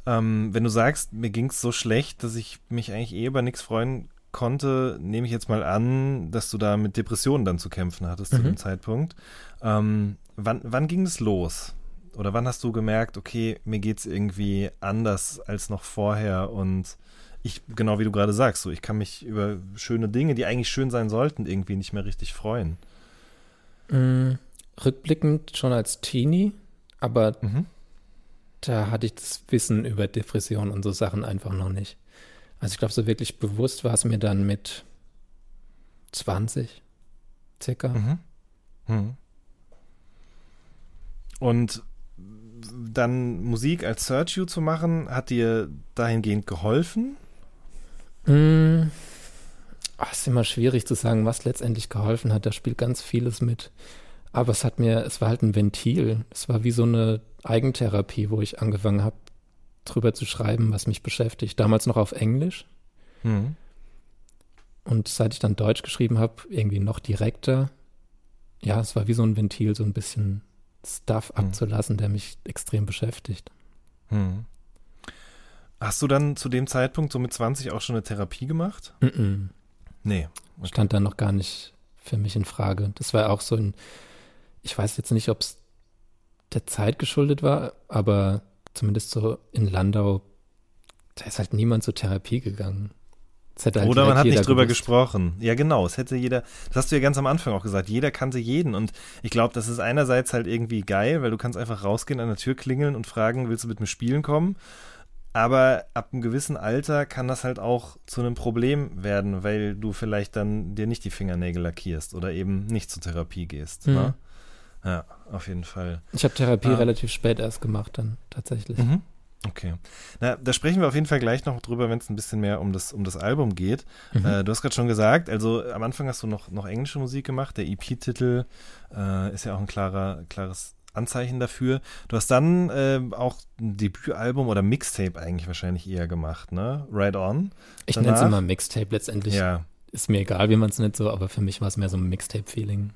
S2: Ähm, wenn du sagst, mir ging es so schlecht, dass ich mich eigentlich eh über nichts freuen konnte, nehme ich jetzt mal an, dass du da mit Depressionen dann zu kämpfen hattest mhm. zu dem Zeitpunkt. Ähm, wann, wann ging es los? Oder wann hast du gemerkt, okay, mir geht es irgendwie anders als noch vorher und ich, genau wie du gerade sagst, so ich kann mich über schöne Dinge, die eigentlich schön sein sollten, irgendwie nicht mehr richtig freuen.
S3: Mhm. Rückblickend schon als Teenie, aber mhm. da hatte ich das Wissen über Depressionen und so Sachen einfach noch nicht. Also ich glaube, so wirklich bewusst war es mir dann mit 20 circa. Mhm. Mhm.
S2: Und dann Musik als Search You zu machen, hat dir dahingehend geholfen?
S3: Mm, ach, ist immer schwierig zu sagen, was letztendlich geholfen hat. Da spielt ganz vieles mit. Aber es hat mir, es war halt ein Ventil. Es war wie so eine Eigentherapie, wo ich angefangen habe, drüber zu schreiben, was mich beschäftigt. Damals noch auf Englisch. Mhm. Und seit ich dann Deutsch geschrieben habe, irgendwie noch direkter. Ja, es war wie so ein Ventil, so ein bisschen Stuff mhm. abzulassen, der mich extrem beschäftigt. Mhm.
S2: Hast du dann zu dem Zeitpunkt, so mit 20, auch schon eine Therapie gemacht? Mm, -mm. Nee.
S3: Okay. Stand dann noch gar nicht für mich in Frage. Das war auch so ein, ich weiß jetzt nicht, ob es der Zeit geschuldet war, aber zumindest so in Landau, da ist halt niemand zur Therapie gegangen.
S2: Halt Oder man hat nicht drüber gewusst. gesprochen. Ja, genau. Es hätte jeder, das hast du ja ganz am Anfang auch gesagt, jeder kannte jeden. Und ich glaube, das ist einerseits halt irgendwie geil, weil du kannst einfach rausgehen, an der Tür klingeln und fragen, willst du mit mir spielen kommen? Aber ab einem gewissen Alter kann das halt auch zu einem Problem werden, weil du vielleicht dann dir nicht die Fingernägel lackierst oder eben nicht zur Therapie gehst. Mhm. Ne? Ja, auf jeden Fall.
S3: Ich habe Therapie ah. relativ spät erst gemacht, dann tatsächlich. Mhm.
S2: Okay. Na, da sprechen wir auf jeden Fall gleich noch drüber, wenn es ein bisschen mehr um das, um das Album geht. Mhm. Äh, du hast gerade schon gesagt, also am Anfang hast du noch, noch englische Musik gemacht. Der EP-Titel äh, ist ja auch ein klarer, klares Anzeichen dafür. Du hast dann äh, auch ein Debütalbum oder Mixtape eigentlich wahrscheinlich eher gemacht, ne? Right On.
S3: Ich nenne es immer Mixtape letztendlich. Ja. Ist mir egal, wie man es nennt so, aber für mich war es mehr so ein Mixtape-Feeling.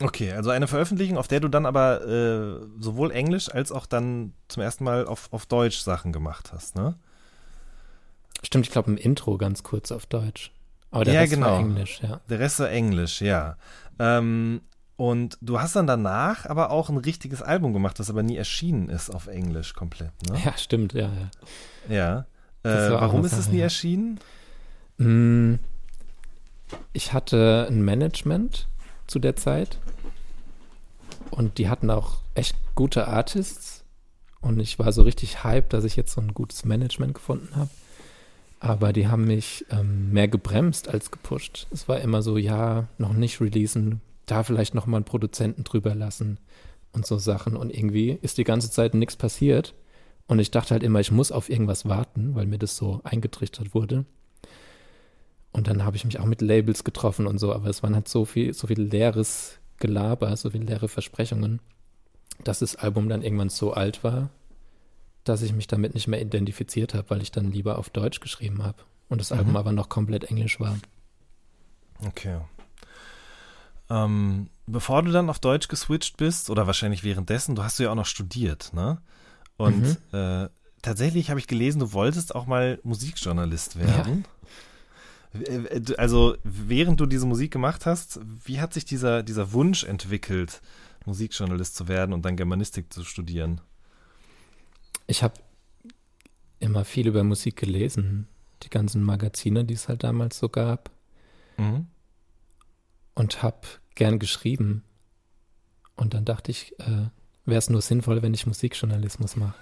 S2: Okay, also eine Veröffentlichung, auf der du dann aber äh, sowohl Englisch als auch dann zum ersten Mal auf, auf Deutsch Sachen gemacht hast, ne?
S3: Stimmt, ich glaube im Intro ganz kurz auf Deutsch. Aber der ja, Rest genau. war Englisch, ja.
S2: Der Rest war Englisch, ja. Ähm, und du hast dann danach aber auch ein richtiges Album gemacht, das aber nie erschienen ist auf Englisch komplett, ne?
S3: Ja, stimmt, ja,
S2: ja. Ja. Äh, warum ist es nie ja. erschienen?
S3: Mm, ich hatte ein Management zu der Zeit. Und die hatten auch echt gute Artists. Und ich war so richtig hyped, dass ich jetzt so ein gutes Management gefunden habe. Aber die haben mich ähm, mehr gebremst als gepusht. Es war immer so, ja, noch nicht releasen, da vielleicht noch mal einen Produzenten drüber lassen und so Sachen. Und irgendwie ist die ganze Zeit nichts passiert. Und ich dachte halt immer, ich muss auf irgendwas warten, weil mir das so eingetrichtert wurde. Und dann habe ich mich auch mit Labels getroffen und so, aber es waren halt so viel, so viel leeres Gelaber, so viele leere Versprechungen, dass das Album dann irgendwann so alt war, dass ich mich damit nicht mehr identifiziert habe, weil ich dann lieber auf Deutsch geschrieben habe und das mhm. Album aber noch komplett Englisch war.
S2: Okay. Ähm, bevor du dann auf Deutsch geswitcht bist, oder wahrscheinlich währenddessen, du hast du ja auch noch studiert, ne? Und mhm. äh, tatsächlich habe ich gelesen, du wolltest auch mal Musikjournalist werden. Ja. Äh, also während du diese Musik gemacht hast, wie hat sich dieser, dieser Wunsch entwickelt, Musikjournalist zu werden und dann Germanistik zu studieren?
S3: Ich habe immer viel über Musik gelesen, die ganzen Magazine, die es halt damals so gab. Mhm. Und habe gern geschrieben. Und dann dachte ich, äh, wäre es nur sinnvoll, wenn ich Musikjournalismus mache.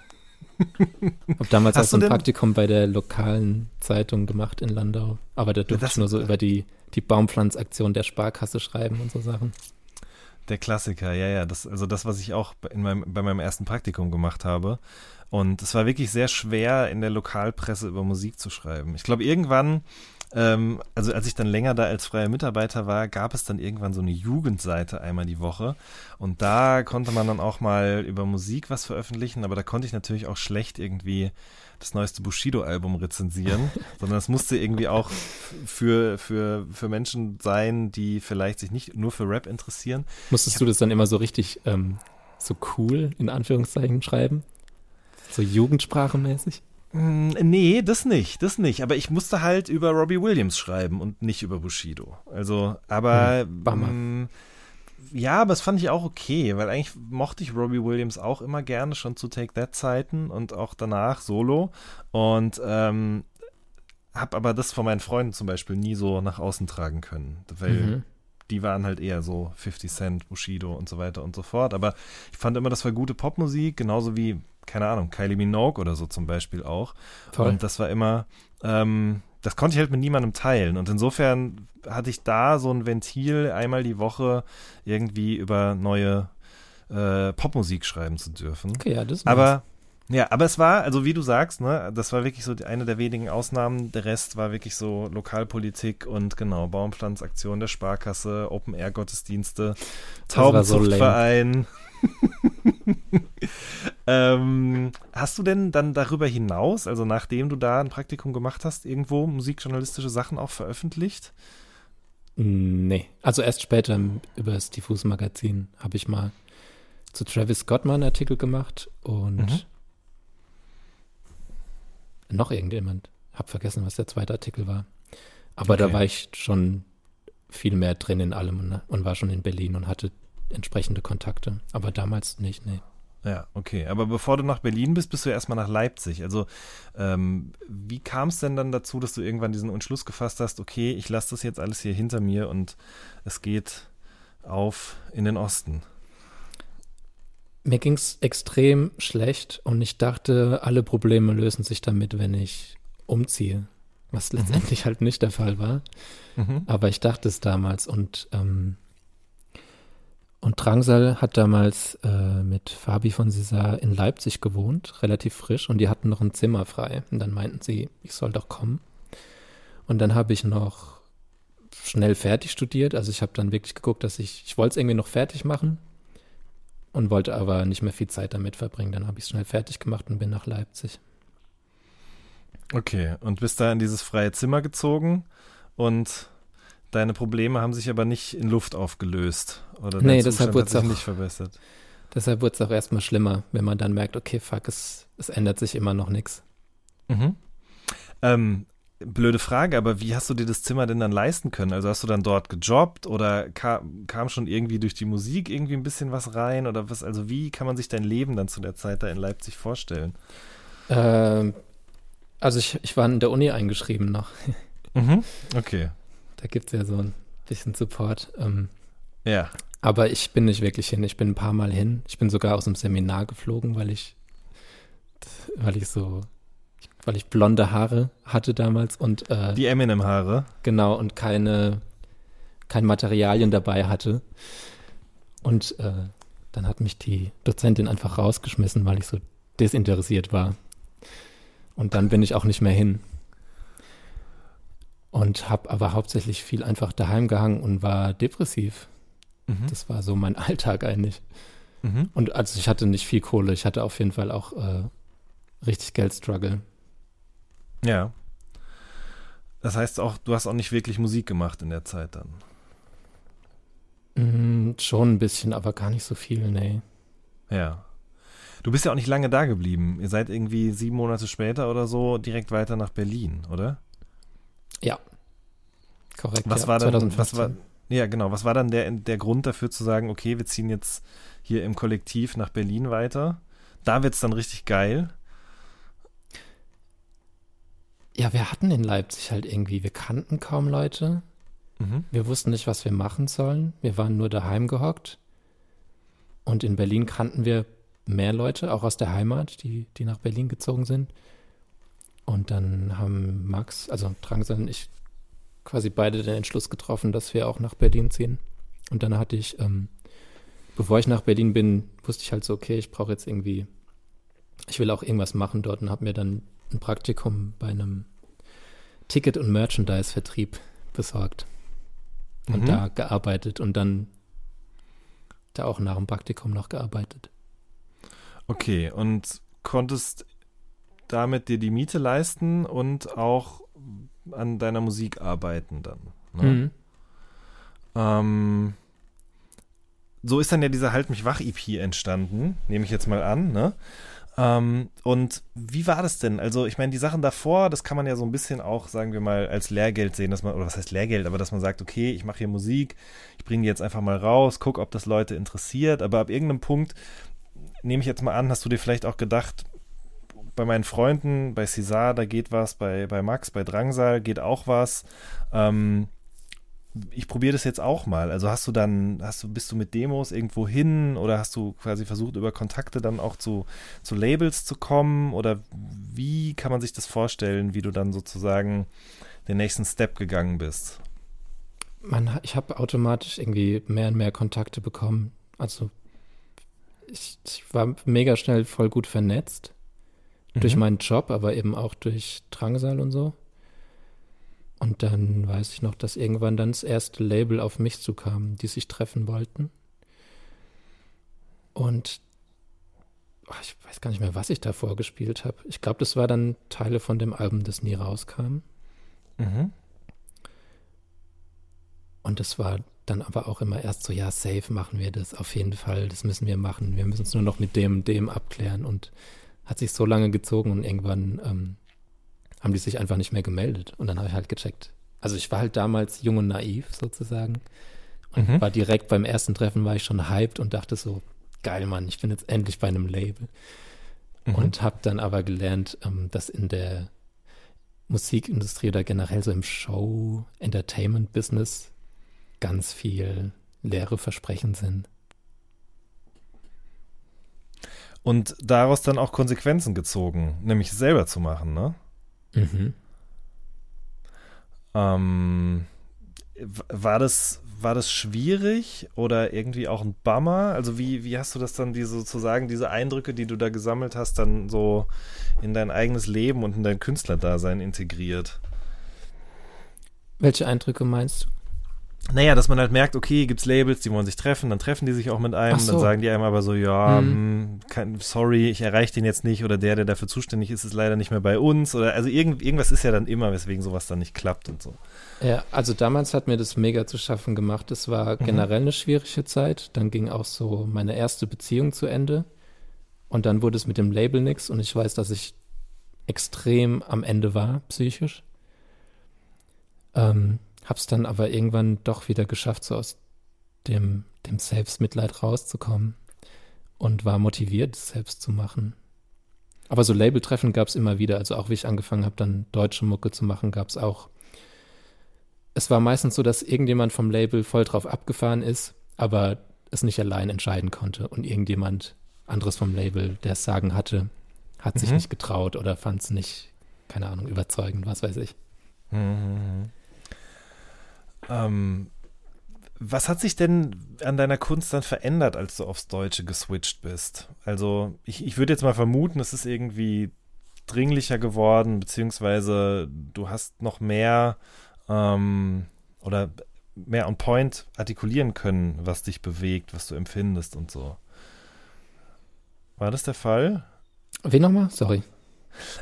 S3: Hab damals Hast auch so ein Praktikum bei der lokalen Zeitung gemacht in Landau. Aber da durfte ich nur so über die, die Baumpflanzaktion der Sparkasse schreiben und so Sachen.
S2: Der Klassiker, ja, ja. Das, also das, was ich auch in meinem, bei meinem ersten Praktikum gemacht habe. Und es war wirklich sehr schwer, in der Lokalpresse über Musik zu schreiben. Ich glaube, irgendwann ähm, also als ich dann länger da als freier Mitarbeiter war, gab es dann irgendwann so eine Jugendseite einmal die Woche. Und da konnte man dann auch mal über Musik was veröffentlichen, aber da konnte ich natürlich auch schlecht irgendwie das neueste Bushido-Album rezensieren, sondern es musste irgendwie auch für, für, für Menschen sein, die vielleicht sich nicht nur für Rap interessieren.
S3: Musstest du das dann immer so richtig ähm, so cool in Anführungszeichen schreiben? So jugendsprachemäßig?
S2: Mm, Nee, das nicht, das nicht. Aber ich musste halt über Robbie Williams schreiben und nicht über Bushido. Also, aber
S3: Hm,
S2: mm, ja, aber das fand ich auch okay, weil eigentlich mochte ich Robbie Williams auch immer gerne, schon zu Take That Zeiten und auch danach solo. Und ähm, habe aber das von meinen Freunden zum Beispiel nie so nach außen tragen können, weil
S3: Mhm.
S2: die waren halt eher so 50 Cent, Bushido und so weiter und so fort. Aber ich fand immer, das war gute Popmusik, genauso wie, keine Ahnung, Kylie Minogue oder so zum Beispiel auch.
S3: Voll.
S2: Und das war immer, ähm, das konnte ich halt mit niemandem teilen. Und insofern hatte ich da so ein Ventil, einmal die Woche irgendwie über neue äh, Popmusik schreiben zu dürfen.
S3: Okay, ja, das
S2: Aber ja, aber es war, also wie du sagst, ne, das war wirklich so eine der wenigen Ausnahmen. Der Rest war wirklich so Lokalpolitik und genau, Baumpflanzaktion der Sparkasse, Open-Air-Gottesdienste. Taubenzuchtverein. ähm, hast du denn dann darüber hinaus, also nachdem du da ein Praktikum gemacht hast, irgendwo musikjournalistische Sachen auch veröffentlicht?
S3: Nee. Also erst später über das Diffus Magazin habe ich mal zu Travis Scott mal einen Artikel gemacht und
S2: Mhm.
S3: noch irgendjemand. Hab vergessen, was der zweite Artikel war. Aber da
S2: Okay.
S3: war ich schon viel mehr drin in allem ne? und war schon in Berlin und hatte entsprechende Kontakte. Aber damals nicht, nee.
S2: Ja, okay. Aber bevor du nach Berlin bist, bist du erstmal nach Leipzig. Also, ähm, wie kam es denn dann dazu, dass du irgendwann diesen Entschluss gefasst hast, okay, ich lasse das jetzt alles hier hinter mir und es geht auf in den Osten?
S3: Mir ging's extrem schlecht und ich dachte, alle Probleme lösen sich damit, wenn ich umziehe. Was letztendlich halt nicht der Fall war.
S2: Mhm.
S3: Aber ich dachte es damals und, ähm, und Drangsal hat damals äh, mit Fabi von César in Leipzig gewohnt, relativ frisch, und die hatten noch ein Zimmer frei. Und dann meinten sie, ich soll doch kommen. Und dann habe ich noch schnell fertig studiert. Also ich habe dann wirklich geguckt, dass ich, ich wollte es irgendwie noch fertig machen und wollte aber nicht mehr viel Zeit damit verbringen. Dann habe ich es schnell fertig gemacht und bin nach Leipzig.
S2: Okay, und bist da in dieses freie Zimmer gezogen und deine Probleme haben sich aber nicht in Luft aufgelöst. Oder
S3: Nee, deshalb
S2: hat sich
S3: auch-
S2: nicht verbessert.
S3: Deshalb wurde es auch erstmal schlimmer, wenn man dann merkt, okay, fuck, es, es ändert sich immer noch nichts.
S2: Mhm. Ähm, blöde Frage, aber wie hast du dir das Zimmer denn dann leisten können? Also hast du dann dort gejobbt oder kam, kam schon irgendwie durch die Musik irgendwie ein bisschen was rein oder was? Also wie kann man sich dein Leben dann zu der Zeit da in Leipzig vorstellen?
S3: Ähm, also ich, ich war in der Uni eingeschrieben noch.
S2: Mhm. Okay.
S3: Da gibt es ja so ein bisschen Support. Ähm,
S2: Ja.
S3: aber ich bin nicht wirklich hin. Ich bin ein paar Mal hin. Ich bin sogar aus dem Seminar geflogen, weil ich, weil ich so, weil ich blonde Haare hatte damals und äh,
S2: Die Eminem-Haare.
S3: genau und keine, kein Materialien dabei hatte. Und äh, dann hat mich die Dozentin einfach rausgeschmissen, weil ich so desinteressiert war. Und dann bin ich auch nicht mehr hin. Und habe aber hauptsächlich viel einfach daheim gehangen und war depressiv.
S2: Mhm.
S3: Das war so mein Alltag eigentlich.
S2: Mhm.
S3: Und also ich hatte nicht viel Kohle, ich hatte auf jeden Fall auch äh, richtig Geldstruggle.
S2: Ja. Das heißt auch, du hast auch nicht wirklich Musik gemacht in der Zeit dann.
S3: Mm, schon ein bisschen, aber gar nicht so viel, nee.
S2: Ja. Du bist ja auch nicht lange da geblieben. Ihr seid irgendwie sieben Monate später oder so direkt weiter nach Berlin, oder?
S3: Ja. Korrekt.
S2: Was
S3: ja,
S2: war dann,
S3: 2015.
S2: was war, ja genau, was war dann der, der Grund dafür zu sagen, okay, wir ziehen jetzt hier im Kollektiv nach Berlin weiter? Da wird es dann richtig geil.
S3: Ja, wir hatten in Leipzig halt irgendwie, wir kannten kaum Leute.
S2: Mhm.
S3: Wir wussten nicht, was wir machen sollen. Wir waren nur daheim gehockt. Und in Berlin kannten wir mehr Leute, auch aus der Heimat, die, die nach Berlin gezogen sind. Und dann haben Max, also Drangsal und ich, quasi beide den Entschluss getroffen, dass wir auch nach Berlin ziehen. Und dann hatte ich, ähm, bevor ich nach Berlin bin, wusste ich halt so, okay, ich brauche jetzt irgendwie, ich will auch irgendwas machen dort und habe mir dann ein Praktikum bei einem Ticket- und Merchandise-Vertrieb besorgt und
S2: Mhm.
S3: da gearbeitet und dann da auch nach dem Praktikum noch gearbeitet.
S2: Okay, und konntest damit dir die Miete leisten und auch an deiner Musik arbeiten dann. Ne?
S3: Mhm.
S2: Ähm, so ist dann ja dieser Halt mich wach EP entstanden, nehme ich jetzt mal an, ne? Ähm, und wie war das denn? Also, ich meine, die Sachen davor, das kann man ja so ein bisschen auch, sagen wir mal, als Lehrgeld sehen, dass man, oder was heißt Lehrgeld, aber dass man sagt, okay, ich mache hier Musik, ich bringe die jetzt einfach mal raus, guck, ob das Leute interessiert, aber ab irgendeinem Punkt, nehme ich jetzt mal an, hast du dir vielleicht auch gedacht, bei meinen Freunden, bei Cesar, da geht was, bei, bei Max, bei Drangsal geht auch was. Ähm, ich probiere das jetzt auch mal. Also hast du dann, hast du, bist du mit Demos irgendwo hin oder hast du quasi versucht, über Kontakte dann auch zu, zu Labels zu kommen? Oder wie kann man sich das vorstellen, wie du dann sozusagen den nächsten Step gegangen bist?
S3: Man, ich habe automatisch irgendwie mehr und mehr Kontakte bekommen. Also ich, ich war mega schnell voll gut vernetzt. Durch
S2: Mhm.
S3: meinen Job, aber eben auch durch Drangsal und so. Und dann weiß ich noch, dass irgendwann dann das erste Label auf mich zukam, die sich treffen wollten. Und oh, ich weiß gar nicht mehr, was ich da vorgespielt habe. Ich glaube, das war dann Teile von dem Album, das nie rauskam.
S2: Mhm.
S3: Und das war dann aber auch immer erst so, ja, safe machen wir das, auf jeden Fall, das müssen wir machen. Wir müssen es nur noch mit dem und dem abklären. Und hat sich so lange gezogen und irgendwann ähm, haben die sich einfach nicht mehr gemeldet. Und dann habe ich halt gecheckt. Also ich war halt damals jung und naiv sozusagen. Und
S2: Mhm.
S3: war direkt beim ersten Treffen war ich schon hyped und dachte so, geil, Mann, ich bin jetzt endlich bei einem Label.
S2: Mhm.
S3: Und habe dann aber gelernt, ähm, dass in der Musikindustrie oder generell so im Show-Entertainment-Business ganz viel leere Versprechen sind.
S2: Und daraus dann auch Konsequenzen gezogen, nämlich selber zu machen, ne?
S3: Mhm.
S2: Ähm, war das, war das schwierig oder irgendwie auch ein Bummer? Also wie, wie hast du das dann, diese sozusagen, diese Eindrücke, die du da gesammelt hast, dann so in dein eigenes Leben und in dein Künstlerdasein integriert?
S3: Welche Eindrücke meinst du?
S2: Naja, dass man halt merkt, okay, gibt's Labels, die wollen sich treffen, dann treffen die sich auch mit einem,
S3: so.
S2: dann sagen die einem aber so, ja,
S3: Mhm.
S2: hm, kein, sorry, ich erreiche den jetzt nicht oder der, der dafür zuständig ist, ist leider nicht mehr bei uns oder also irgend, irgendwas ist ja dann immer, weswegen sowas dann nicht klappt und so.
S3: Ja, also damals hat mir das mega zu schaffen gemacht. Es war
S2: Mhm.
S3: generell eine schwierige Zeit. Dann ging auch so meine erste Beziehung zu Ende. Und dann wurde es mit dem Label nix. Und ich weiß, dass ich extrem am Ende war, psychisch. Ähm, hab's dann aber irgendwann doch wieder geschafft, so aus dem, dem Selbstmitleid rauszukommen. Und war motiviert, es selbst zu machen. Aber so Labeltreffen gab's immer wieder. Also auch wie ich angefangen habe, dann deutsche Mucke zu machen, gab's auch es war meistens so, dass irgendjemand vom Label voll drauf abgefahren ist, aber es nicht allein entscheiden konnte. Und irgendjemand anderes vom Label, der es sagen hatte, hat sich
S2: Mhm.
S3: nicht getraut oder fand es nicht, keine Ahnung, überzeugend, was weiß ich.
S2: Mhm. Ähm, was hat sich denn an deiner Kunst dann verändert, als du aufs Deutsche geswitcht bist? Also, ich, ich würde jetzt mal vermuten, es ist irgendwie dringlicher geworden, beziehungsweise du hast noch mehr ähm, oder mehr on point artikulieren können, was dich bewegt, was du empfindest und so. War das der Fall?
S3: Wie nochmal? Sorry.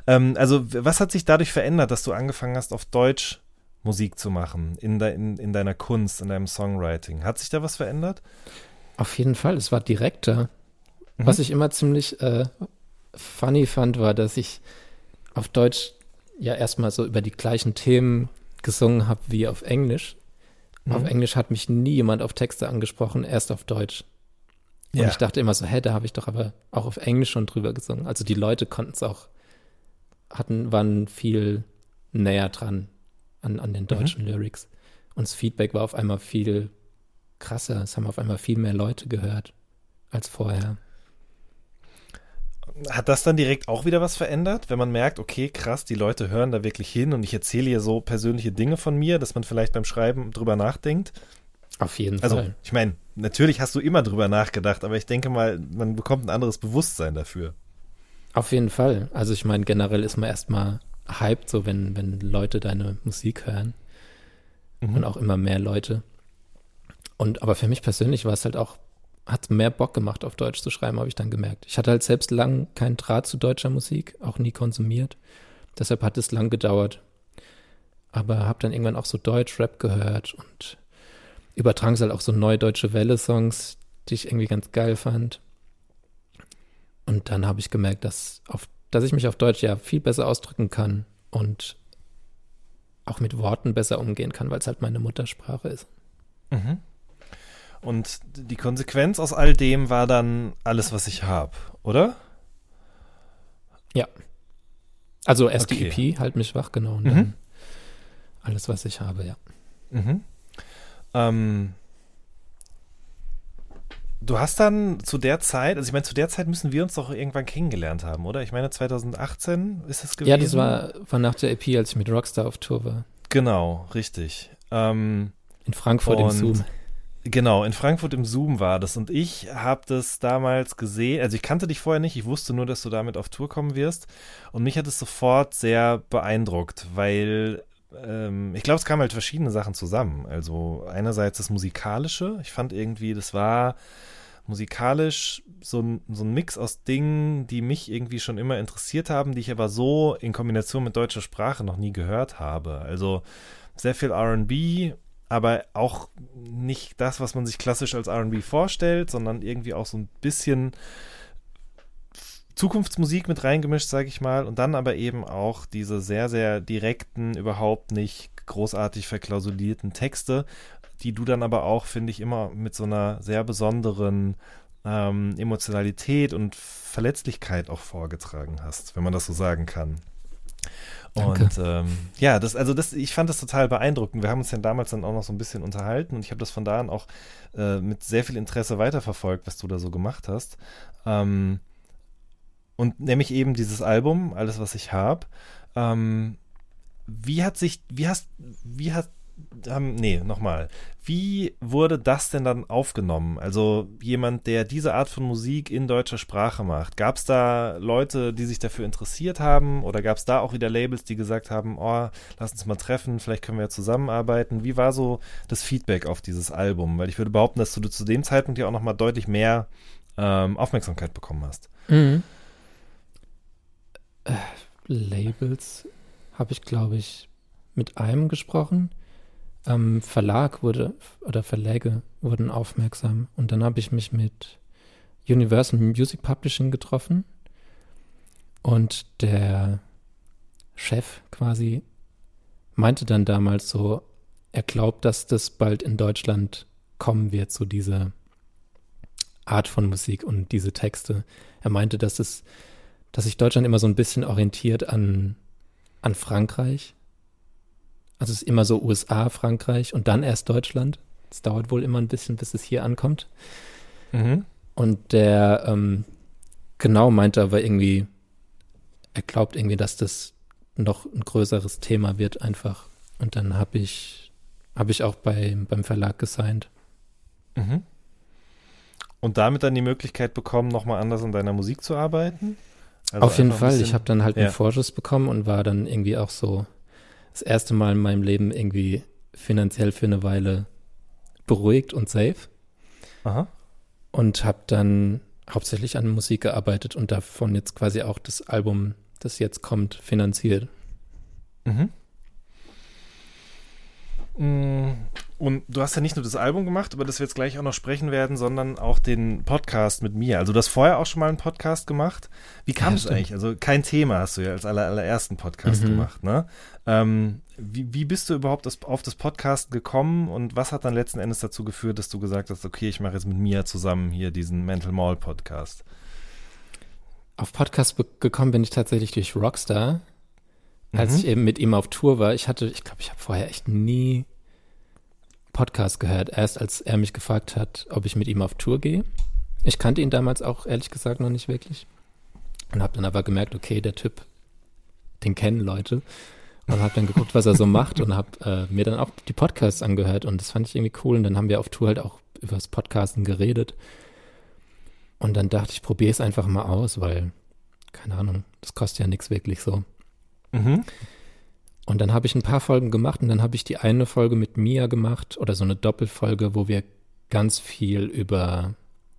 S2: Ähm, also, was hat sich dadurch verändert, dass du angefangen hast, auf Deutsch Musik zu machen, in, de, in, in deiner Kunst, in deinem Songwriting? Hat sich da was verändert?
S3: Auf jeden Fall, es war direkter.
S2: Mhm.
S3: Was ich immer ziemlich äh, funny fand, war, dass ich auf Deutsch ja erstmal so über die gleichen Themen gesungen habe wie auf Englisch. Auf
S2: Mhm.
S3: Englisch hat mich nie jemand auf Texte angesprochen, erst auf Deutsch. Und
S2: Ja.
S3: ich dachte immer so, hä, da habe ich doch aber auch auf Englisch schon drüber gesungen. Also die Leute konnten es auch, hatten, waren viel näher dran an, an den deutschen Lyrics. Und das Feedback war auf einmal viel krasser. Es haben auf einmal viel mehr Leute gehört als vorher.
S2: Hat das dann direkt auch wieder was verändert, wenn man merkt, okay, krass, die Leute hören da wirklich hin und ich erzähle hier so persönliche Dinge von mir, dass man vielleicht beim Schreiben drüber nachdenkt?
S3: Auf jeden
S2: Also,
S3: Fall.
S2: ich meine, natürlich hast du immer drüber nachgedacht, aber ich denke mal, man bekommt ein anderes Bewusstsein dafür.
S3: Auf jeden Fall. Also ich meine, generell ist man erstmal hyped, so wenn, wenn Leute deine Musik hören.
S2: Mhm.
S3: Und auch immer mehr Leute. Und aber für mich persönlich war es halt auch, hat mehr Bock gemacht, auf Deutsch zu schreiben, habe ich dann gemerkt. Ich hatte halt selbst lang keinen Draht zu deutscher Musik, auch nie konsumiert. Deshalb hat es lang gedauert. Aber habe dann irgendwann auch so Deutsch-Rap gehört und über Drangsal auch so neue deutsche Welle-Songs, die ich irgendwie ganz geil fand. Und dann habe ich gemerkt, dass, auf, dass ich mich auf Deutsch ja viel besser ausdrücken kann und auch mit Worten besser umgehen kann, weil es halt meine Muttersprache ist.
S2: Mhm. Und die Konsequenz aus all dem war dann alles, was ich habe, oder?
S3: Also erst
S2: Okay.
S3: halt mich wach, genau. Und
S2: Mhm.
S3: dann alles, was ich habe, ja.
S2: Mhm. Ähm, du hast dann zu der Zeit, also ich meine, zu der Zeit müssen wir uns doch irgendwann kennengelernt haben, oder? Ich meine, 2018 ist es gewesen.
S3: Ja, das war, war nach der EP, als ich mit Rockstar auf Tour war.
S2: Genau, richtig. Ähm,
S3: In Frankfurt im Zoom.
S2: Genau, in Frankfurt im Zoom war das und ich habe das damals gesehen, also ich kannte dich vorher nicht, ich wusste nur, dass du damit auf Tour kommen wirst und mich hat es sofort sehr beeindruckt, weil ähm, ich glaube, es kamen halt verschiedene Sachen zusammen. Also einerseits das Musikalische, ich fand irgendwie, das war musikalisch so so ein Mix aus Dingen, die mich irgendwie schon immer interessiert haben, die ich aber so in Kombination mit deutscher Sprache noch nie gehört habe. Also sehr viel RB, aber auch nicht das, was man sich klassisch als RB vorstellt, sondern irgendwie auch so ein bisschen Zukunftsmusik mit reingemischt, sage ich mal, und dann aber eben auch diese sehr, sehr direkten, überhaupt nicht großartig verklausulierten Texte, die du dann aber auch, finde ich, immer mit so einer sehr besonderen ähm, Emotionalität und Verletzlichkeit auch vorgetragen hast, wenn man das so sagen kann.
S3: Danke.
S2: Und ähm, ja, das, also das, ich fand das total beeindruckend. Wir haben uns ja damals dann auch noch so ein bisschen unterhalten und ich habe das von da an auch äh, mit sehr viel Interesse weiterverfolgt, was du da so gemacht hast. Ähm, und nämlich eben dieses Album, alles, was ich habe. Ähm, wie hat sich, wie hast, wie hat, ähm, nee, nochmal. Wie wurde das denn dann aufgenommen? Also jemand, der diese Art von Musik in deutscher Sprache macht. Gab es da Leute, die sich dafür interessiert haben? Oder gab es da auch wieder Labels, die gesagt haben, oh, lass uns mal treffen, vielleicht können wir ja zusammenarbeiten? Wie war so das Feedback auf dieses Album? Weil ich würde behaupten, dass du zu dem Zeitpunkt ja auch nochmal deutlich mehr ähm, Aufmerksamkeit bekommen hast.
S3: Mhm. Äh, Labels habe ich, glaube ich, mit einem gesprochen. Ähm, Verlag wurde oder Verläge wurden aufmerksam und dann habe ich mich mit Universal Music Publishing getroffen und der Chef quasi meinte dann damals so, er glaubt, dass das bald in Deutschland kommen wird, so diese Art von Musik und diese Texte. Er meinte, dass es, dass sich Deutschland immer so ein bisschen orientiert an, an Frankreich. Also es ist immer so USA, Frankreich und dann erst Deutschland. Es dauert wohl immer ein bisschen, bis es hier ankommt.
S2: Mhm.
S3: Und der ähm, genau meinte aber irgendwie, er glaubt irgendwie, dass das noch ein größeres Thema wird einfach. Und dann habe ich, habe ich auch bei, beim Verlag gesigned.
S2: Mhm. Und damit dann die Möglichkeit bekommen, nochmal anders an deiner Musik zu arbeiten? Also
S3: Auf jeden Fall.
S2: bisschen-
S3: Ich habe dann halt
S2: ja.
S3: einen Vorschuss bekommen und war dann irgendwie auch so das erste Mal in meinem Leben irgendwie finanziell für eine Weile beruhigt und safe
S2: Aha.
S3: und habe dann hauptsächlich an Musik gearbeitet und davon jetzt quasi auch das Album, das jetzt kommt, finanziert.
S2: Mhm. Mm, Und du hast ja nicht nur das Album gemacht, über das wir jetzt gleich auch noch sprechen werden, sondern auch den Podcast mit mir. Also du hast vorher auch schon mal einen Podcast gemacht. Wie kam
S3: Ja,
S2: es
S3: stimmt.
S2: eigentlich? Also kein Thema hast du ja als aller, allerersten Podcast
S3: Mhm.
S2: gemacht, ne? Ähm, wie, wie bist du überhaupt das, auf das Podcast gekommen und was hat dann letzten Endes dazu geführt, dass du gesagt hast, okay, ich mache jetzt mit mir zusammen hier diesen Mental Mall Podcast?
S3: Auf Podcast gekommen bin ich tatsächlich durch Rockstar, als
S2: Mhm.
S3: ich eben mit ihm auf Tour war. Ich hatte, ich glaube, ich habe vorher echt nie Podcast gehört, erst als er mich gefragt hat, ob ich mit ihm auf Tour gehe. Ich kannte ihn damals auch ehrlich gesagt noch nicht wirklich und habe dann aber gemerkt, okay, der Typ, den kennen Leute und habe dann geguckt, was er so macht und habe äh, mir dann auch die Podcasts angehört und das fand ich irgendwie cool und dann haben wir auf Tour halt auch über das Podcasten geredet und dann dachte ich, probiere es einfach mal aus, weil keine Ahnung, das kostet ja nichts wirklich so.
S2: Mhm.
S3: Und dann habe ich ein paar Folgen gemacht und dann habe ich die eine Folge mit Mia gemacht oder so eine Doppelfolge, wo wir ganz viel über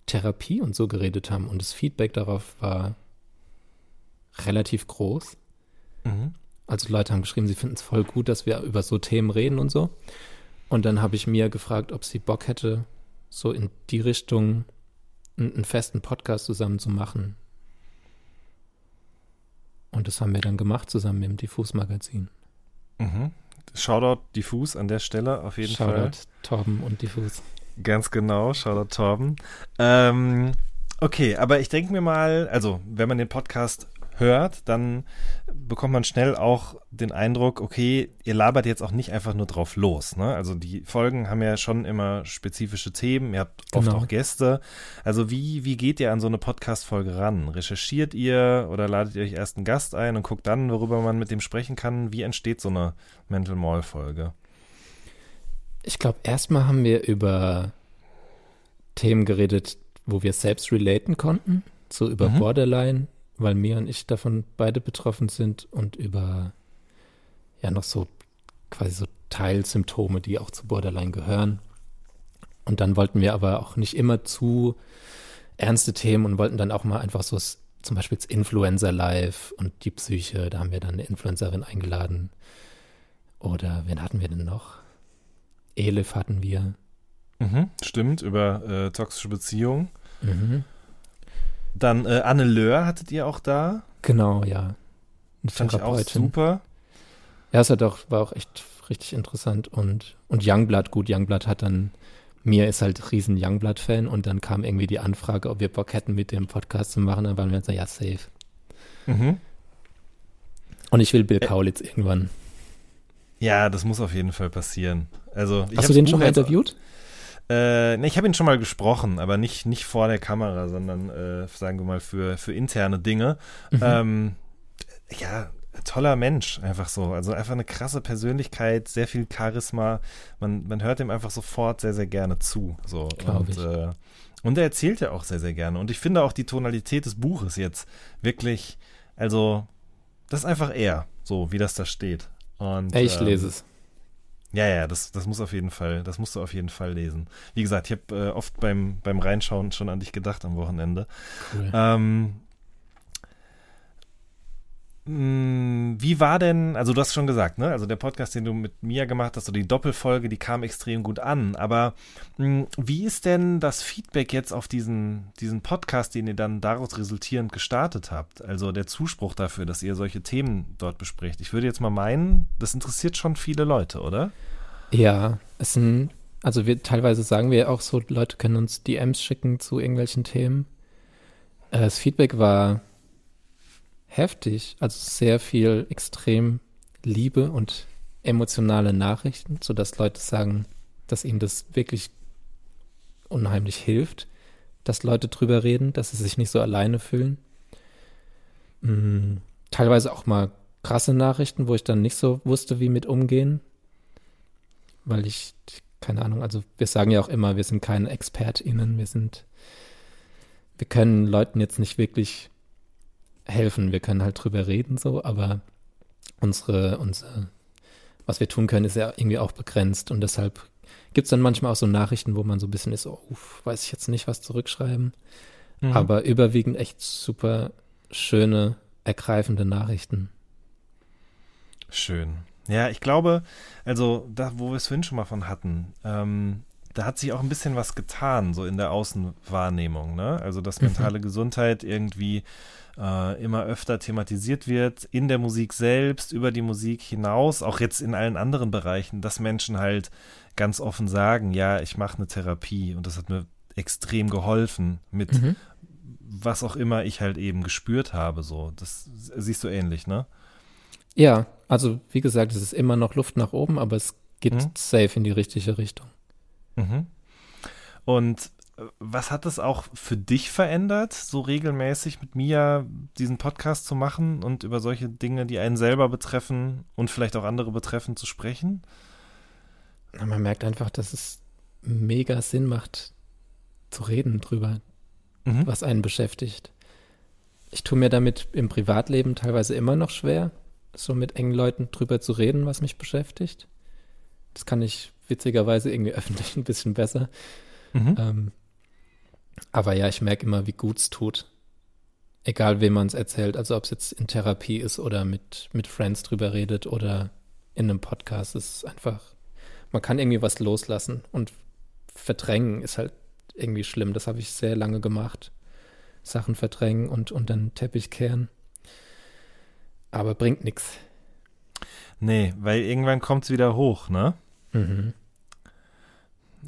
S3: Therapie und so geredet haben und das Feedback darauf war relativ groß.
S2: Mhm.
S3: Also Leute haben geschrieben, sie finden es voll gut, dass wir über so Themen reden und so. Und dann habe ich Mia gefragt, ob sie Bock hätte, so in die Richtung einen, einen festen Podcast zusammen zu machen. Und das haben wir dann gemacht zusammen mit dem Diffus-Magazin.
S2: Mhm. Shoutout Diffus an der Stelle auf jeden Fall.
S3: Shoutout Torben und Diffus.
S2: Ganz genau, Shoutout Torben. Ähm, okay, aber ich denke mir mal, also wenn man den Podcast hört, dann bekommt man schnell auch den Eindruck, okay, ihr labert jetzt auch nicht einfach nur drauf los. Ne? Also die Folgen haben ja schon immer spezifische Themen, ihr habt oft
S3: Genau.
S2: auch Gäste. Also wie, wie geht ihr an so eine Podcast-Folge ran? Recherchiert ihr oder ladet ihr euch erst einen Gast ein und guckt dann, worüber man mit dem sprechen kann? Wie entsteht so eine Mental Mall-Folge?
S3: Ich glaube, erstmal haben wir über Themen geredet, wo wir selbst relaten konnten. So über
S2: Mhm.
S3: Borderline, weil Mia und ich davon beide betroffen sind und über ja noch so quasi so Teilsymptome, die auch zu Borderline gehören. Und dann wollten wir aber auch nicht immer zu ernste Themen und wollten dann auch mal einfach so zum Beispiel das Influencer Live und die Psyche, da haben wir dann eine Influencerin eingeladen. Oder wen hatten wir denn noch? Elif hatten wir.
S2: Mhm, stimmt, über äh, toxische Beziehungen.
S3: Mhm.
S2: Dann äh, Anne Löhr hattet ihr auch da.
S3: Genau, ja. Eine
S2: Fand ich auch super.
S3: Ja, es hat auch, war auch echt richtig interessant. Und, und Youngblood, gut, Youngblood hat dann, mir ist halt riesen Youngblood-Fan und dann kam irgendwie die Anfrage, ob wir Bock hätten, mit dem Podcast zu machen. Dann waren wir so, ja, safe.
S2: Mhm.
S3: Und ich will Bill
S2: Ä-
S3: Kaulitz irgendwann.
S2: Ja, das muss auf jeden Fall passieren. Also,
S3: Hast du den
S2: das
S3: schon
S2: Buch
S3: mal interviewt?
S2: Äh, ne, ich habe ihn schon mal gesprochen, aber nicht, nicht vor der Kamera, sondern, äh, sagen wir mal, für, für interne Dinge.
S3: Mhm.
S2: Ähm, ja, toller Mensch, einfach so. Also einfach eine krasse Persönlichkeit, sehr viel Charisma. Man, man hört ihm einfach sofort sehr, sehr gerne zu. So.
S3: Glaub
S2: und,
S3: ich.
S2: Äh, und er erzählt ja auch sehr, sehr gerne. Und ich finde auch die Tonalität des Buches jetzt wirklich, also, das ist einfach er, so wie das da steht. Und,
S3: ich
S2: ähm,
S3: lese es.
S2: Ja, ja, das, das muss auf jeden Fall, das musst du auf jeden Fall lesen. Wie gesagt, ich habe äh, oft beim, beim Reinschauen schon an dich gedacht am Wochenende.
S3: Cool.
S2: Ähm, wie war denn, also du hast schon gesagt, ne? Also der Podcast, den du mit Mia gemacht hast, oder die Doppelfolge, die kam extrem gut an. Aber mh, wie ist denn das Feedback jetzt auf diesen, diesen Podcast, den ihr dann daraus resultierend gestartet habt? Also der Zuspruch dafür, dass ihr solche Themen dort besprecht. Ich würde jetzt mal meinen, das interessiert schon viele Leute, oder?
S3: Ja, es sind, also wir teilweise sagen wir auch so, Leute können uns DMs schicken zu irgendwelchen Themen. Äh, Das Feedback war heftig, also sehr viel extrem Liebe und emotionale Nachrichten, sodass Leute sagen, dass ihnen das wirklich unheimlich hilft, dass Leute drüber reden, dass sie sich nicht so alleine fühlen. Mm, teilweise auch mal krasse Nachrichten, wo ich dann nicht so wusste, wie mit umgehen weil ich, keine Ahnung, also wir sagen ja auch immer, wir sind keine ExpertInnen, wir sind, wir können Leuten jetzt nicht wirklich helfen, wir können halt drüber reden so, aber unsere, unsere, was wir tun können, ist ja irgendwie auch begrenzt und deshalb gibt es dann manchmal auch so Nachrichten, wo man so ein bisschen ist, oh, uff, weiß ich jetzt nicht, was zurückschreiben,
S2: Mhm.
S3: aber überwiegend echt super schöne, ergreifende Nachrichten.
S2: Schön. Ja, ich glaube, also da, wo wir es vorhin schon mal von hatten, ähm, da hat sich auch ein bisschen was getan, so in der Außenwahrnehmung, ne? Also, dass
S3: Mhm.
S2: mentale Gesundheit irgendwie äh, immer öfter thematisiert wird, in der Musik selbst, über die Musik hinaus, auch jetzt in allen anderen Bereichen, dass Menschen halt ganz offen sagen, ja, ich mache eine Therapie und das hat mir extrem geholfen mit
S3: Mhm.
S2: was auch immer ich halt eben gespürt habe, so. Das siehst du ähnlich, ne?
S3: Ja, also wie gesagt, es ist immer noch Luft nach oben, aber es geht
S2: Mhm.
S3: safe in die richtige Richtung.
S2: Mhm. Und was hat es auch für dich verändert, so regelmäßig mit Mia diesen Podcast zu machen und über solche Dinge, die einen selber betreffen und vielleicht auch andere betreffen, zu sprechen?
S3: Man merkt einfach, dass es mega Sinn macht, zu reden drüber,
S2: Mhm.
S3: was einen beschäftigt. Ich tue mir damit im Privatleben teilweise immer noch schwer. so mit engen Leuten drüber zu reden, was mich beschäftigt. Das kann ich witzigerweise irgendwie öffentlich ein bisschen besser.
S2: Mhm.
S3: Ähm, aber ja, ich merke immer, wie gut es tut. Egal, wem man es erzählt. Also ob es jetzt in Therapie ist oder mit, mit Friends drüber redet oder in einem Podcast. Es ist einfach, man kann irgendwie was loslassen. Und verdrängen ist halt irgendwie schlimm. Das habe ich sehr lange gemacht. Sachen verdrängen und unter den Teppich kehren. Aber bringt nichts.
S2: Nee, weil irgendwann kommt es wieder hoch, ne?
S3: Mhm.